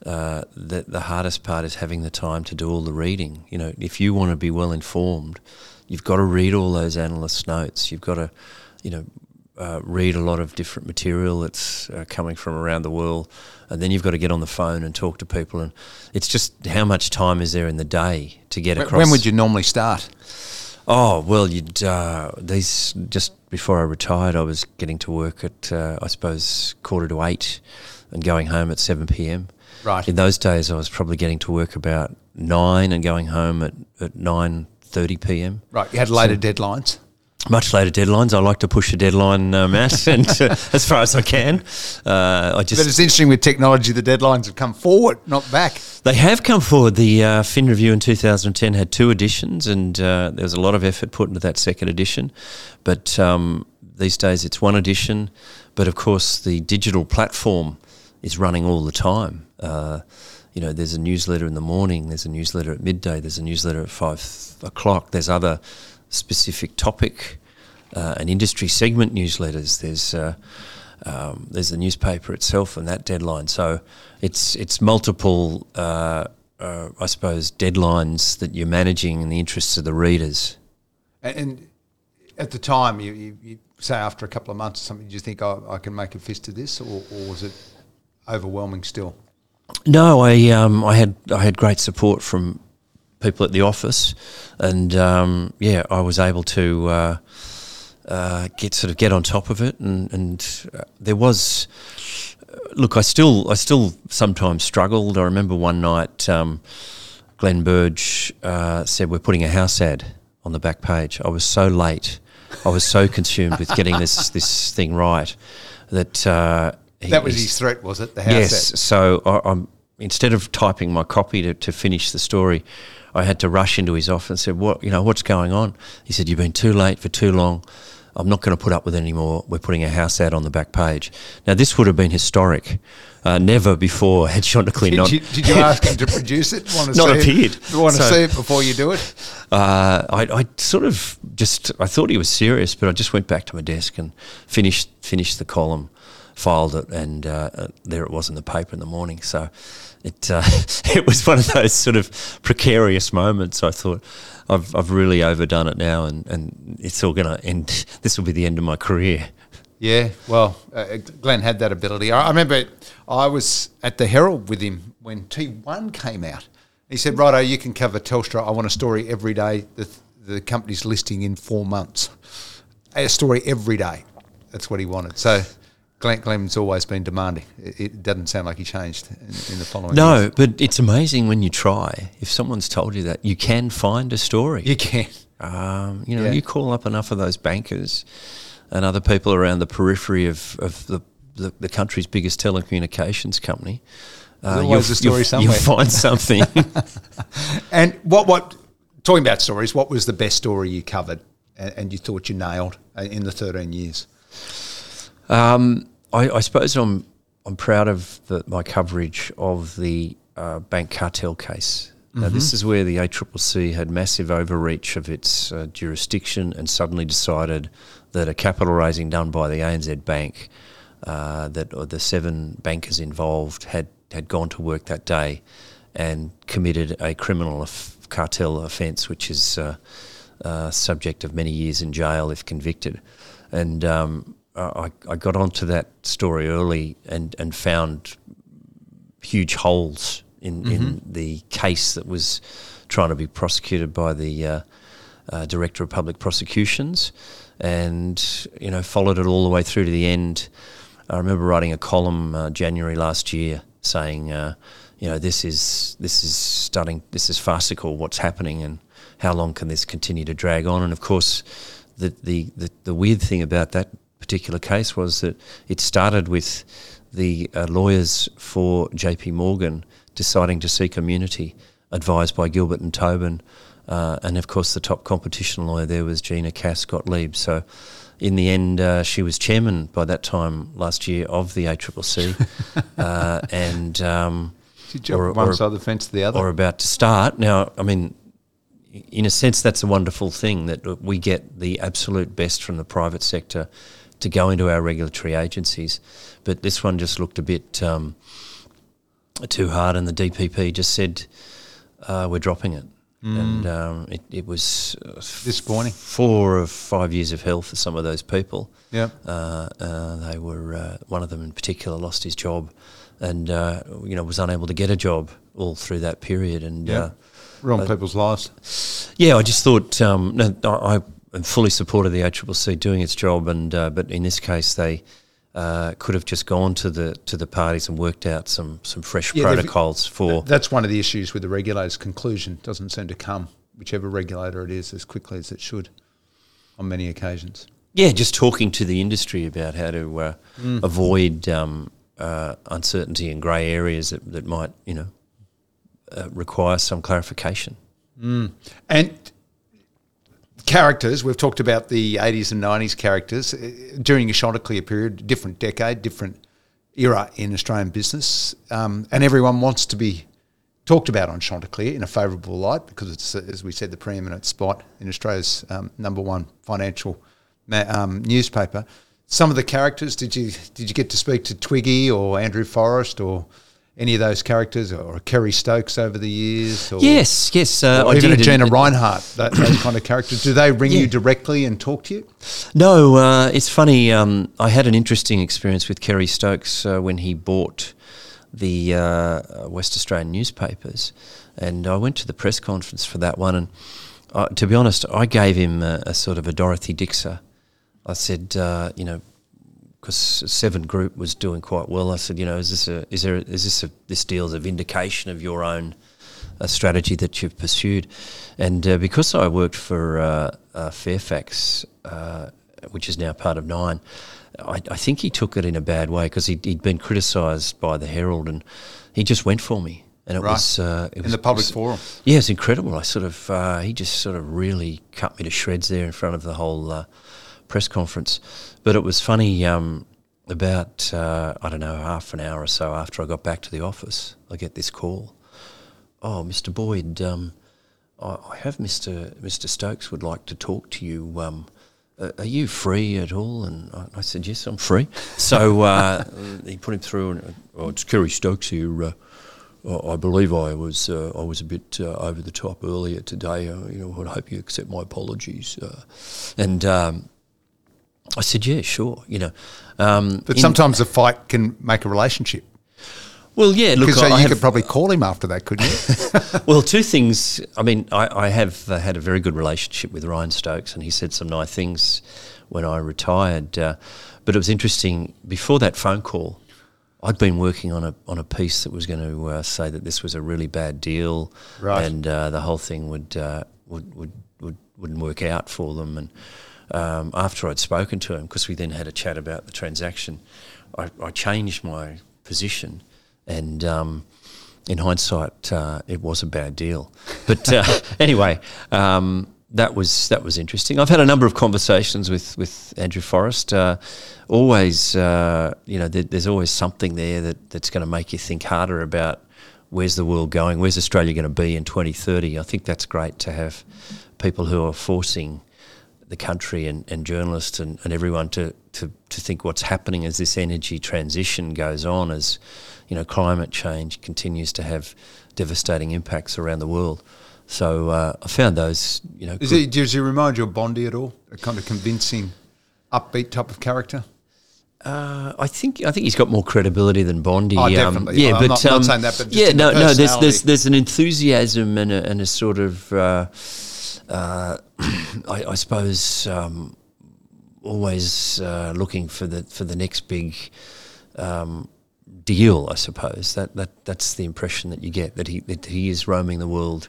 uh, the the hardest part is having the time to do all the reading. You know, if you want to be well informed, you've got to read all those analyst notes. You've got to, you know, uh, read a lot of different material that's uh, coming from around the world, and then you've got to get on the phone and talk to people. And it's just how much time is there in the day to get across. When would you normally start? Oh well, you'd uh, these just before I retired, I was getting to work at uh, I suppose quarter to eight, and going home at seven p.m. Right. In those days, I was probably getting to work about nine and going home at at nine thirty p.m. Right. You had later deadlines. Much later deadlines. I like to push a deadline, uh, Matt, (laughs) and uh, as far as I can. Uh, I just But it's interesting with technology, the deadlines have come forward, not back. They have come forward. The uh, Fin Review in 2010 had two editions, and uh, there was a lot of effort put into that second edition. But um, these days it's one edition. But of course, the digital platform is running all the time. Uh, you know, there's a newsletter in the morning, there's a newsletter at midday, there's a newsletter at five o'clock, there's other specific topic uh, and industry segment newsletters. There's uh, um, there's the newspaper itself and that deadline. So it's it's multiple, uh, uh, I suppose, deadlines that you're managing in the interests of the readers. And, at the time, you, you, you say after a couple of months or something, did you think oh, I can make a fist of this, or, or was it overwhelming still? No, I um, I had I had great support from people at the office, and um, yeah, I was able to uh, uh, get sort of get on top of it, and, and uh, there was. Look, I still I still sometimes struggled. I remember one night, um, Glenn Burge uh, said we're putting a house ad on the back page. I was so late. I was so consumed with getting this this thing right that uh, That was his threat, was it? The house Yes. So I, I'm instead of typing my copy to, to finish the story, I had to rush into his office and said, "What you know? What's going on?" He said, "You've been too late for too long. I'm not going to put up with it anymore. We're putting a house out on the back page." Now this would have been historic. Uh, never before had Chanticleer not. you, did you ask him to produce it? (laughs) Want to Not appeared. It? Want to So- see it before you do it? Uh, I, I sort of just I thought he was serious, but I just went back to my desk and finished finished the column, filed it, and uh, uh, there it was in the paper in the morning. So it uh, (laughs) it was one of those sort of precarious moments. I thought I've I've really overdone it now, and, and it's all going to end. (laughs) This will be the end of my career. Yeah, well, uh, Glenn had that ability. I, I remember I was at the Herald with him when T1 came out. He said, Righto, you can cover Telstra. I want a story every day. The, the company's listing in four months. A story every day. That's what he wanted. So Glenn, Glenn's always been demanding. It, it doesn't sound like he changed in, in the following No, years. but it's amazing when you try. If someone's told you that, you can find a story. You can. Um, you know, Yeah. you call up enough of those bankers and other people around the periphery of, of the, the, the country's biggest telecommunications company. Uh, There's always a story you'll, somewhere. You'll find (laughs) something. (laughs) And what, what, talking about stories, what was the best story you covered and, and you thought you nailed in the 13 years? um, I, I suppose I'm I'm proud of the, my coverage of the uh, bank cartel case. Now, this is where the ACCC had massive overreach of its uh, jurisdiction and suddenly decided that a capital raising done by the ANZ Bank, uh, that or the seven bankers involved had, had gone to work that day and committed a criminal of- cartel offence, which is uh, uh, subject of many years in jail if convicted. And um, I, I got onto that story early and, and found huge holes in, in the case that was trying to be prosecuted by the uh, uh, Director of Public Prosecutions and, you know, followed it all the way through to the end. I remember writing a column uh, January last year saying, uh, you know, this is this is starting, this is farcical. What's happening, and how long can this continue to drag on? And of course, the the the, the weird thing about that particular case was that it started with the uh, lawyers for J.P. Morgan deciding to seek immunity, advised by Gilbert and Tobin, uh, and of course the top competition lawyer there was Gina Cass Gottlieb. So. In the end, uh, she was chairman by that time last year of the ACCC, (laughs) uh, and um, She jumped Or- one or- side of the fence to the other. or about to start. Now, I mean, in a sense, that's a wonderful thing that we get the absolute best from the private sector to go into our regulatory agencies. But this one just looked a bit um, too hard, and the DPP just said, uh, we're dropping it. And um, it, it was uh, Disappointing. four or five years of hell for some of those people. Yeah. Uh, uh, they were uh, one of them in particular lost his job, and uh, you know was unable to get a job all through that period. And Yeah. uh, ruin people's lives. Yeah, I just thought um, no, I, Am fully supportive of the ACCC doing its job, and uh, but in this case they. Uh, could have just gone to the to the parties and worked out some some fresh Yeah, protocols for That's one of the issues with the regulator's conclusion. Doesn't seem to come, whichever regulator it is, as quickly as it should on many occasions. Yeah, just talking to the industry about how to uh, Mm. avoid um, uh, uncertainty and grey areas that, that might, you know, uh, require some clarification. And characters, we've talked about the 80s and 90s characters. Uh, During your Chanticleer period, different decade, different era in Australian business. Um, and everyone wants to be talked about on Chanticleer in a favourable light because it's, as we said, the preeminent spot in Australia's um, number one financial um, newspaper. Some of the characters, did you did you get to speak to Twiggy or Andrew Forrest or any of those characters or Kerry Stokes over the years? Or Yes, yes, uh, or I even did. a Gina (clears throat) and- Rinehart, that, those kind of characters. Do they ring you directly and talk to you? No, uh, it's funny. Um, I had an interesting experience with Kerry Stokes uh, when he bought the uh, West Australian newspapers, and I went to the press conference for that one. And uh, to be honest, I gave him a, a sort of a Dorothy Dixer. I said, uh, you know, because Seven Group was doing quite well. I said, you know, is this a is there is this a this deal as a vindication of your own uh, strategy that you've pursued? And uh, because I worked for uh, uh, Fairfax, uh, which is now part of Nine, I, I think he took it in a bad way because he'd, he'd been criticised by the Herald, and he just went for me. And it Right. was uh, it In was, the public was- forum. yeah, it's incredible. I sort of uh, he just sort of really cut me to shreds there in front of the whole uh, press conference. But it was funny. Um, about uh, I don't know half an hour or so after I got back to the office, I get this call. Oh, Mr. Boyd, um, I, I have Mr. Mr. Stokes would like to talk to you. Um, uh, are you free at all? And I, I said, yes, I'm free. (laughs) So uh, he put him through, and uh, oh, it's Kerry Stokes here. Uh, I I believe I was uh, I was a bit uh, over the top earlier today. Uh, you know, I hope you accept my apologies. Uh, and um, I said, yeah, sure. You know, um, But in- sometimes a fight can make a relationship. well, yeah. Look, Because I, you have, could probably call him after that, couldn't you? (laughs) (laughs) well, two things. I mean, I, I have uh, had a very good relationship with Ryan Stokes, and he said some nice things when I retired. Uh, but it was interesting. Before that phone call, I'd been working on a on a piece that was going to uh, say that this was a really bad deal, Right. and uh, the whole thing would uh, would, would would wouldn't work out for them. And um, after I'd spoken to him, because we then had a chat about the transaction, I, I changed my position, and um, in hindsight, uh, it was a bad deal. But uh, (laughs) anyway, um, that was that was interesting. I've had a number of conversations with with Andrew Forrest. Uh, always, uh, you know, there, there's always something there that, that's going to make you think harder about where's the world going, where's Australia going to be in 2030. I think that's great to have people who are forcing the country and, and journalists and, and everyone to, to, to think what's happening as this energy transition goes on, as you know, climate change continues to have devastating impacts around the world. So uh, I found those, you know, Is good- does he remind you of Bondi at all? A kind of convincing, upbeat type of character? Uh, I think I think he's got more credibility than Bondi. Oh, um, definitely. yeah, I'm but not- not um, saying that, but just yeah, no, no. There's there's there's an enthusiasm and a, and a sort of, uh, uh, (clears throat) I, I suppose, um, always uh, looking for the for the next big um, deal. I suppose that that that's the impression that you get that he that he is roaming the world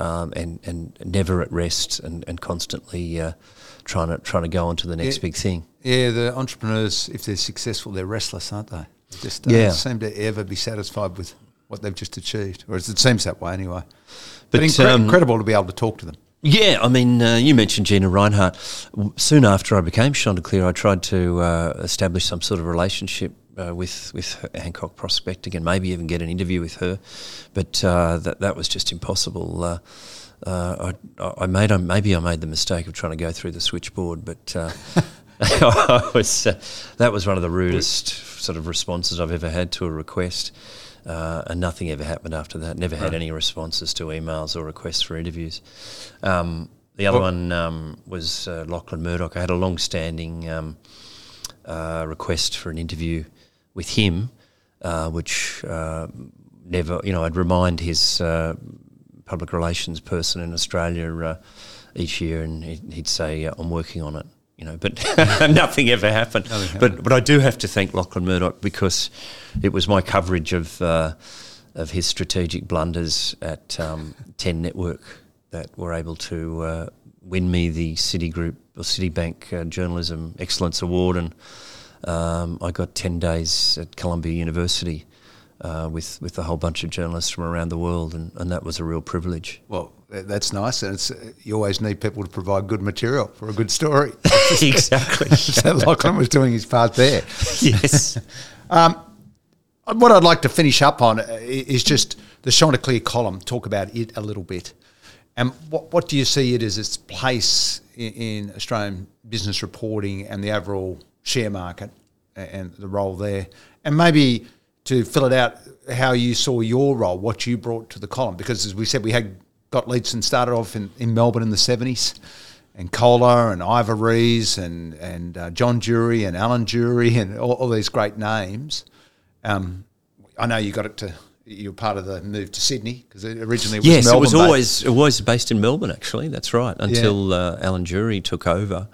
um, and and never at rest and and constantly uh, trying to trying to go on to the next Yeah. big thing. Yeah, the entrepreneurs, if they're successful, they're restless, aren't they? They Just don't Yeah. seem to ever be satisfied with what they've just achieved, or it seems that way anyway. But, But, incre- um, incredible to be able to talk to them. Yeah, I mean, uh, you mentioned Gina Rinehart. Soon after I became Chanticleer, I tried to uh, establish some sort of relationship uh, with with Hancock Prospecting and maybe even get an interview with her, but uh, that that was just impossible. Uh, uh, I, I made a, maybe I made the mistake of trying to go through the switchboard, but uh, (laughs) I was uh, that was one of the rudest sort of responses I've ever had to a request. Uh, and nothing ever happened after that. Never had any responses to emails or requests for interviews. Um, the other Well- one um, was uh, Lachlan Murdoch. I had a long-standing um, uh, request for an interview with him, uh, which uh, never, you know, I'd remind his uh, public relations person in Australia uh, each year, and he'd, he'd say, "I'm working on it." You know, but (laughs) nothing ever happened. Nothing but but I do have to thank Lachlan Murdoch because it was my coverage of uh, of his strategic blunders at um, Ten Network that were able to uh, win me the Citigroup or Citibank uh, Journalism Excellence Award, and um, I got ten days at Columbia University uh, with with a whole bunch of journalists from around the world, and, and that was a real privilege. Well, that's nice, and it's you always need people to provide good material for a good story. (laughs) exactly. (laughs) so Lachlan was doing his part there. (laughs) yes. What I'd like to finish up on uh, is just the Chanticleer column. Talk about it a little bit, and what what do you see it as its place in, in Australian business reporting and the overall share market a- and the role there, and maybe to fill it out, how you saw your role, what you brought to the column, because as we said, we had Gottliebsen started off in, in Melbourne in the seventies. And Kohler and Ivor Ries and and uh, John Jury and Alan Jury (laughs) and all, all these great names. Um, I know you got it to. You were part of the move to Sydney because originally it was yes, Melbourne it was based. always it was based in Melbourne. Actually, that's right. Until uh, Alan Jury took over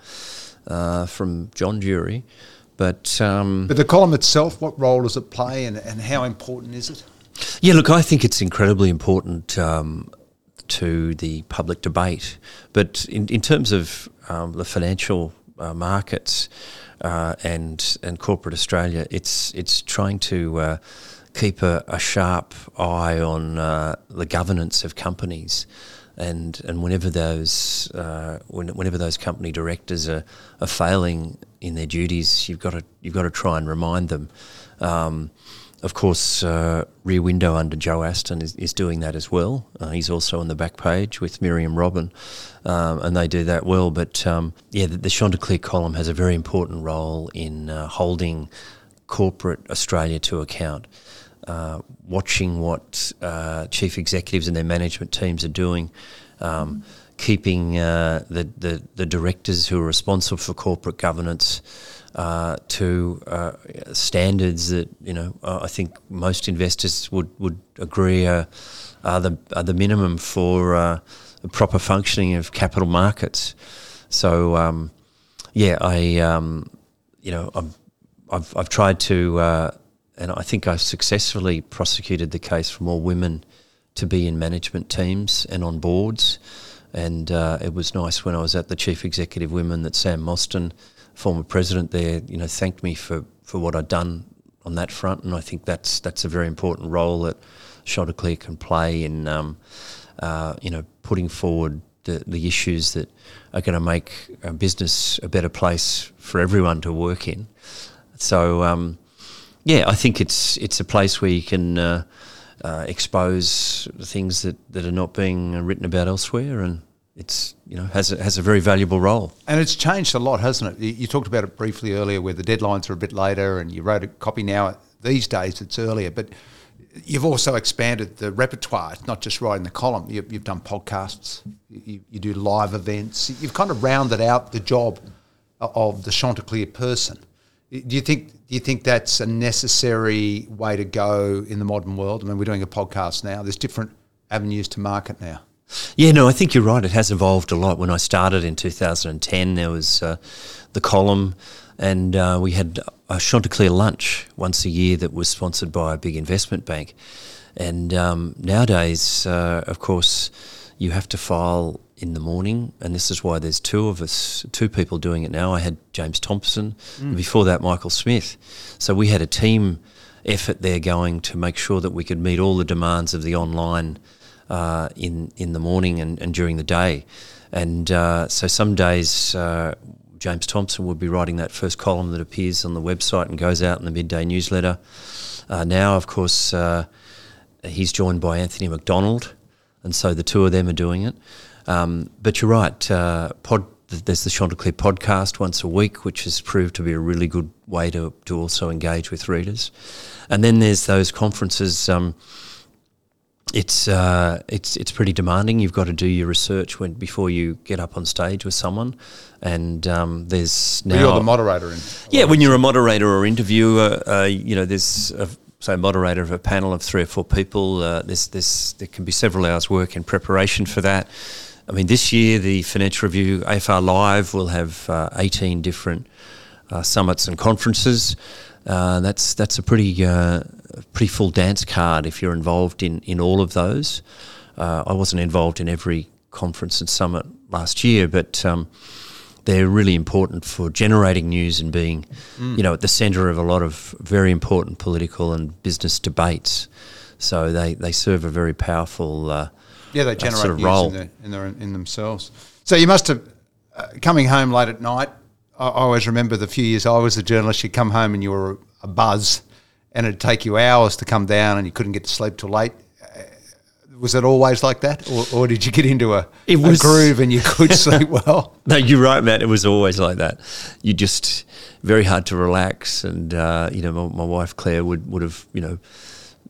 uh, from John Jury, but um, But the column itself, what role does it play, and, and how important is it? Yeah, look, I think it's incredibly important um, to the public debate. But in, in terms of um, the financial uh, markets uh, and and corporate Australia, it's it's trying to uh, keep a, a sharp eye on uh, the governance of companies. And, and whenever those uh, when, whenever those company directors are, are failing in their duties, you've got to you've got to try and remind them. Um, of course, uh, Rear Window under Joe Aston is, is doing that as well. Uh, he's also on the back page with Myriam Robin, um, and they do that well. But um, yeah, the, the Chanticleer column has a very important role in uh, holding corporate Australia to account. Uh, watching what uh, chief executives and their management teams are doing, um, keeping uh, the, the, the directors who are responsible for corporate governance uh, to uh, standards that you know uh, I think most investors would would agree are, are the are the minimum for uh, the proper functioning of capital markets. So um, yeah, I um, you know I'm, I've I've tried to uh, and I think I've successfully prosecuted the case for more women to be in management teams and on boards. And uh, it was nice when I was at the chief executive women that Sam Mostyn, former president there, you know, thanked me for, for what I'd done on that front. And I think that's that's a very important role that Chanticleer can play in, um, uh, you know, putting forward the, the issues that are going to make a business a better place for everyone to work in. So, um, yeah, I think it's it's a place where you can uh, uh, expose things that, that are not being written about elsewhere, and it's you know has a, has a very valuable role. And it's changed a lot, hasn't it? You, you talked about it briefly earlier, where the deadlines are a bit later, and you wrote a copy now. These days, it's earlier, but you've also expanded the repertoire. It's not just writing the column. You've, you've done podcasts. You, you do live events. You've kind of rounded out the job of the Chanticleer person. Do you think? Do you think that's a necessary way to go in the modern world? I mean, we're doing a podcast now. There's different avenues to market now. Yeah, no, I think you're right. It has evolved a lot. When I started in 2010, there was uh, the column, and uh, we had a Chanticleer lunch once a year that was sponsored by a big investment bank. And um, nowadays, uh, of course, you have to file in the morning, and this is why there's two of us, two people doing it now. I had James Thomson, and before that, Michael Smith. So we had a team effort there going to make sure that we could meet all the demands of the online uh, in in the morning and, and during the day. And uh, so some days uh, James Thomson would be writing that first column that appears on the website and goes out in the midday newsletter. Uh, now, of course, uh, he's joined by Anthony Macdonald, and so the two of them are doing it. Um, but you're right. Uh, pod, there's the Chanticleer podcast once a week, which has proved to be a really good way to, to also engage with readers. And then there's those conferences. Um, it's uh, it's it's pretty demanding. You've got to do your research when before you get up on stage with someone, and um, there's now But you're the moderator in. yeah, when you're a moderator or interviewer, uh, you know, there's a say, moderator of a panel of three or four people. Uh, there's, there's, there can be several hours' work in preparation for that. I mean, this year the Financial Review AFR Live will have uh, 18 different uh, summits and conferences. Uh, that's that's a pretty uh, pretty full dance card if you're involved in, in all of those. Uh, I wasn't involved in every conference and summit last year, but um, they're really important for generating news and being, mm. you know, at the centre of a lot of very important political and business debates. So they, they serve a very powerful uh, yeah they generate uh, sort of role in, their, in, their, in, themselves. So you must have uh, coming home late at night. I, always remember the few years I was a journalist. You'd come home and you were a buzz, and it'd take you hours to come down, and you couldn't get to sleep till late was it always like that, or, or did you get into a, it was, a groove and you could (laughs) sleep well? no, you're right, Matt. It was always like that. You just very hard to relax, and uh, you know, my, my, wife Claire would would have you know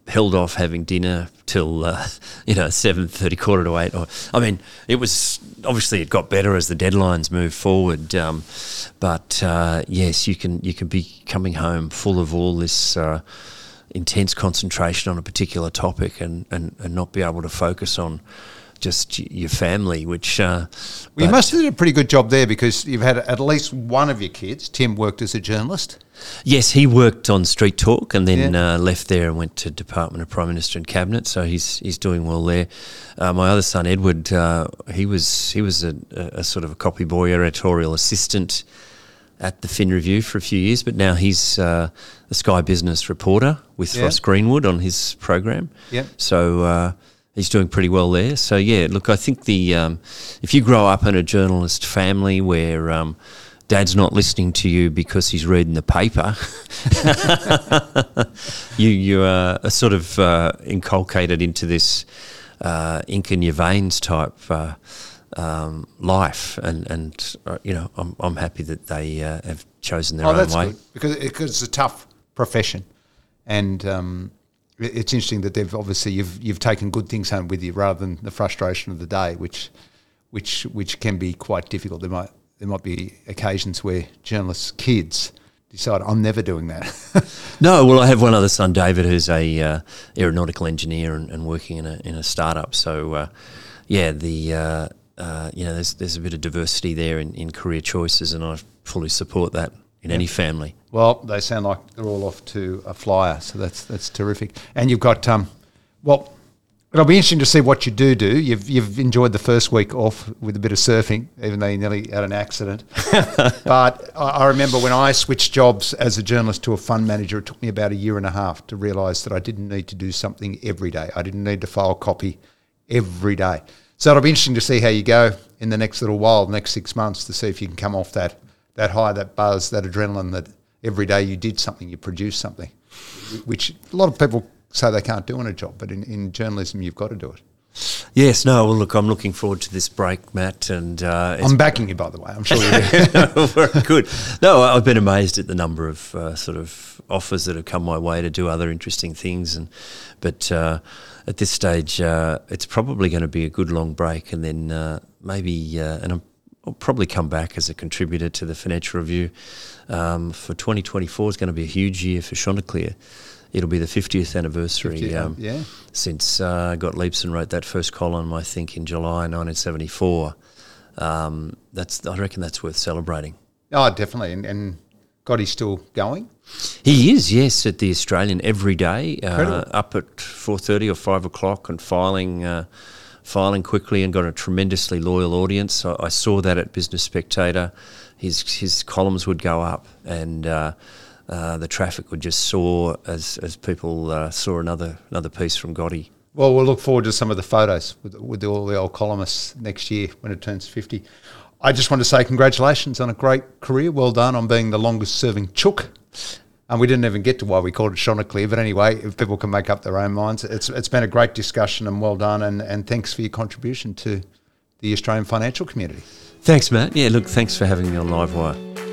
held off having dinner till uh, (laughs) you know seven thirty, quarter to eight. Or I mean, it was obviously it got better as the deadlines moved forward. Um, but uh, yes, you can you can be coming home full of all this uh, intense concentration on a particular topic and, and, and not be able to focus on just your family, which. Uh, well, you must have done a pretty good job there because you've had at least one of your kids, Tim, worked as a journalist. Yes, he worked on Street Talk and then yeah. uh, left there and went to Department of Prime Minister and Cabinet. So he's he's doing well there. Uh, my other son, Edward, uh, he was he was a, a, sort of a copy boy, editorial assistant at the Fin Review for a few years, but now he's uh, a Sky Business reporter with yeah. Ross Greenwood on his program. Yeah. So uh, he's doing pretty well there. So yeah, look, I think the um, if you grow up in a journalist family where um, dad's not listening to you because he's reading the paper, (laughs) you you are sort of uh, inculcated into this uh, ink in your veins type uh, um, life, and and uh, you know I'm I'm happy that they uh, have chosen their oh, own way good. because because it's a tough profession, and um, it's interesting that they've obviously you've you've taken good things home with you rather than the frustration of the day, which which which can be quite difficult. There might there might be occasions where journalists' kids decide I'm never doing that. (laughs) no, well, I have one other son, David, who's a uh, aeronautical engineer and, and, working in a in a startup. So, uh, yeah, the uh, uh, you know, there's there's a bit of diversity there in, in career choices, and I fully support that in any family. Well, they sound like they're all off to a flyer, so that's that's terrific. And you've got um, well, it'll be interesting to see what you do do. You've you've enjoyed the first week off with a bit of surfing, even though you nearly had an accident. (laughs) but I, I remember when I switched jobs as a journalist to a fund manager, it took me about a year and a half to realise that I didn't need to do something every day. I didn't need to file copy every day. So it'll be interesting to see how you go in the next little while, the next six months, to see if you can come off that that high, that buzz, that adrenaline that every day you did something, you produced something, which a lot of people say they can't do in a job, but in, in journalism, you've got to do it. Yes, no. Well, look, I'm looking forward to this break, Matt, and uh, I'm backing you, by the way. I'm sure you very (laughs) good. No, I've been amazed at the number of uh, sort of offers that have come my way to do other interesting things, and but. Uh, at this stage, uh, it's probably going to be a good long break, and then uh, maybe, uh, and i will probably come back as a contributor to the Financial Review. Um, for 2024 is going to be a huge year for Chanticleer. It'll be the 50th anniversary 50th, um, yeah. since uh, Gottliebsen wrote that first column, I think, in July 1974. Um, that's I reckon that's worth celebrating. Oh, definitely, and, and Gotti still going. He is, yes, at the Australian every day, uh, up at four thirty or five o'clock, and filing, uh, filing quickly, and got a tremendously loyal audience. I, I, saw that at Business Spectator. His his columns would go up, and uh, uh the traffic would just soar as as people uh, saw another another piece from Gotti. Well, we'll look forward to some of the photos with, with all the old columnists next year when it turns fifty. I just want to say congratulations on a great career. Well done on being the longest serving chook and we didn't even get to why we called it Chanticleer. But anyway, if people can make up their own minds, it's it's been a great discussion and well done. And, and thanks for your contribution to the Australian financial community. Thanks, Matt. Yeah, look, thanks for having me on Livewire.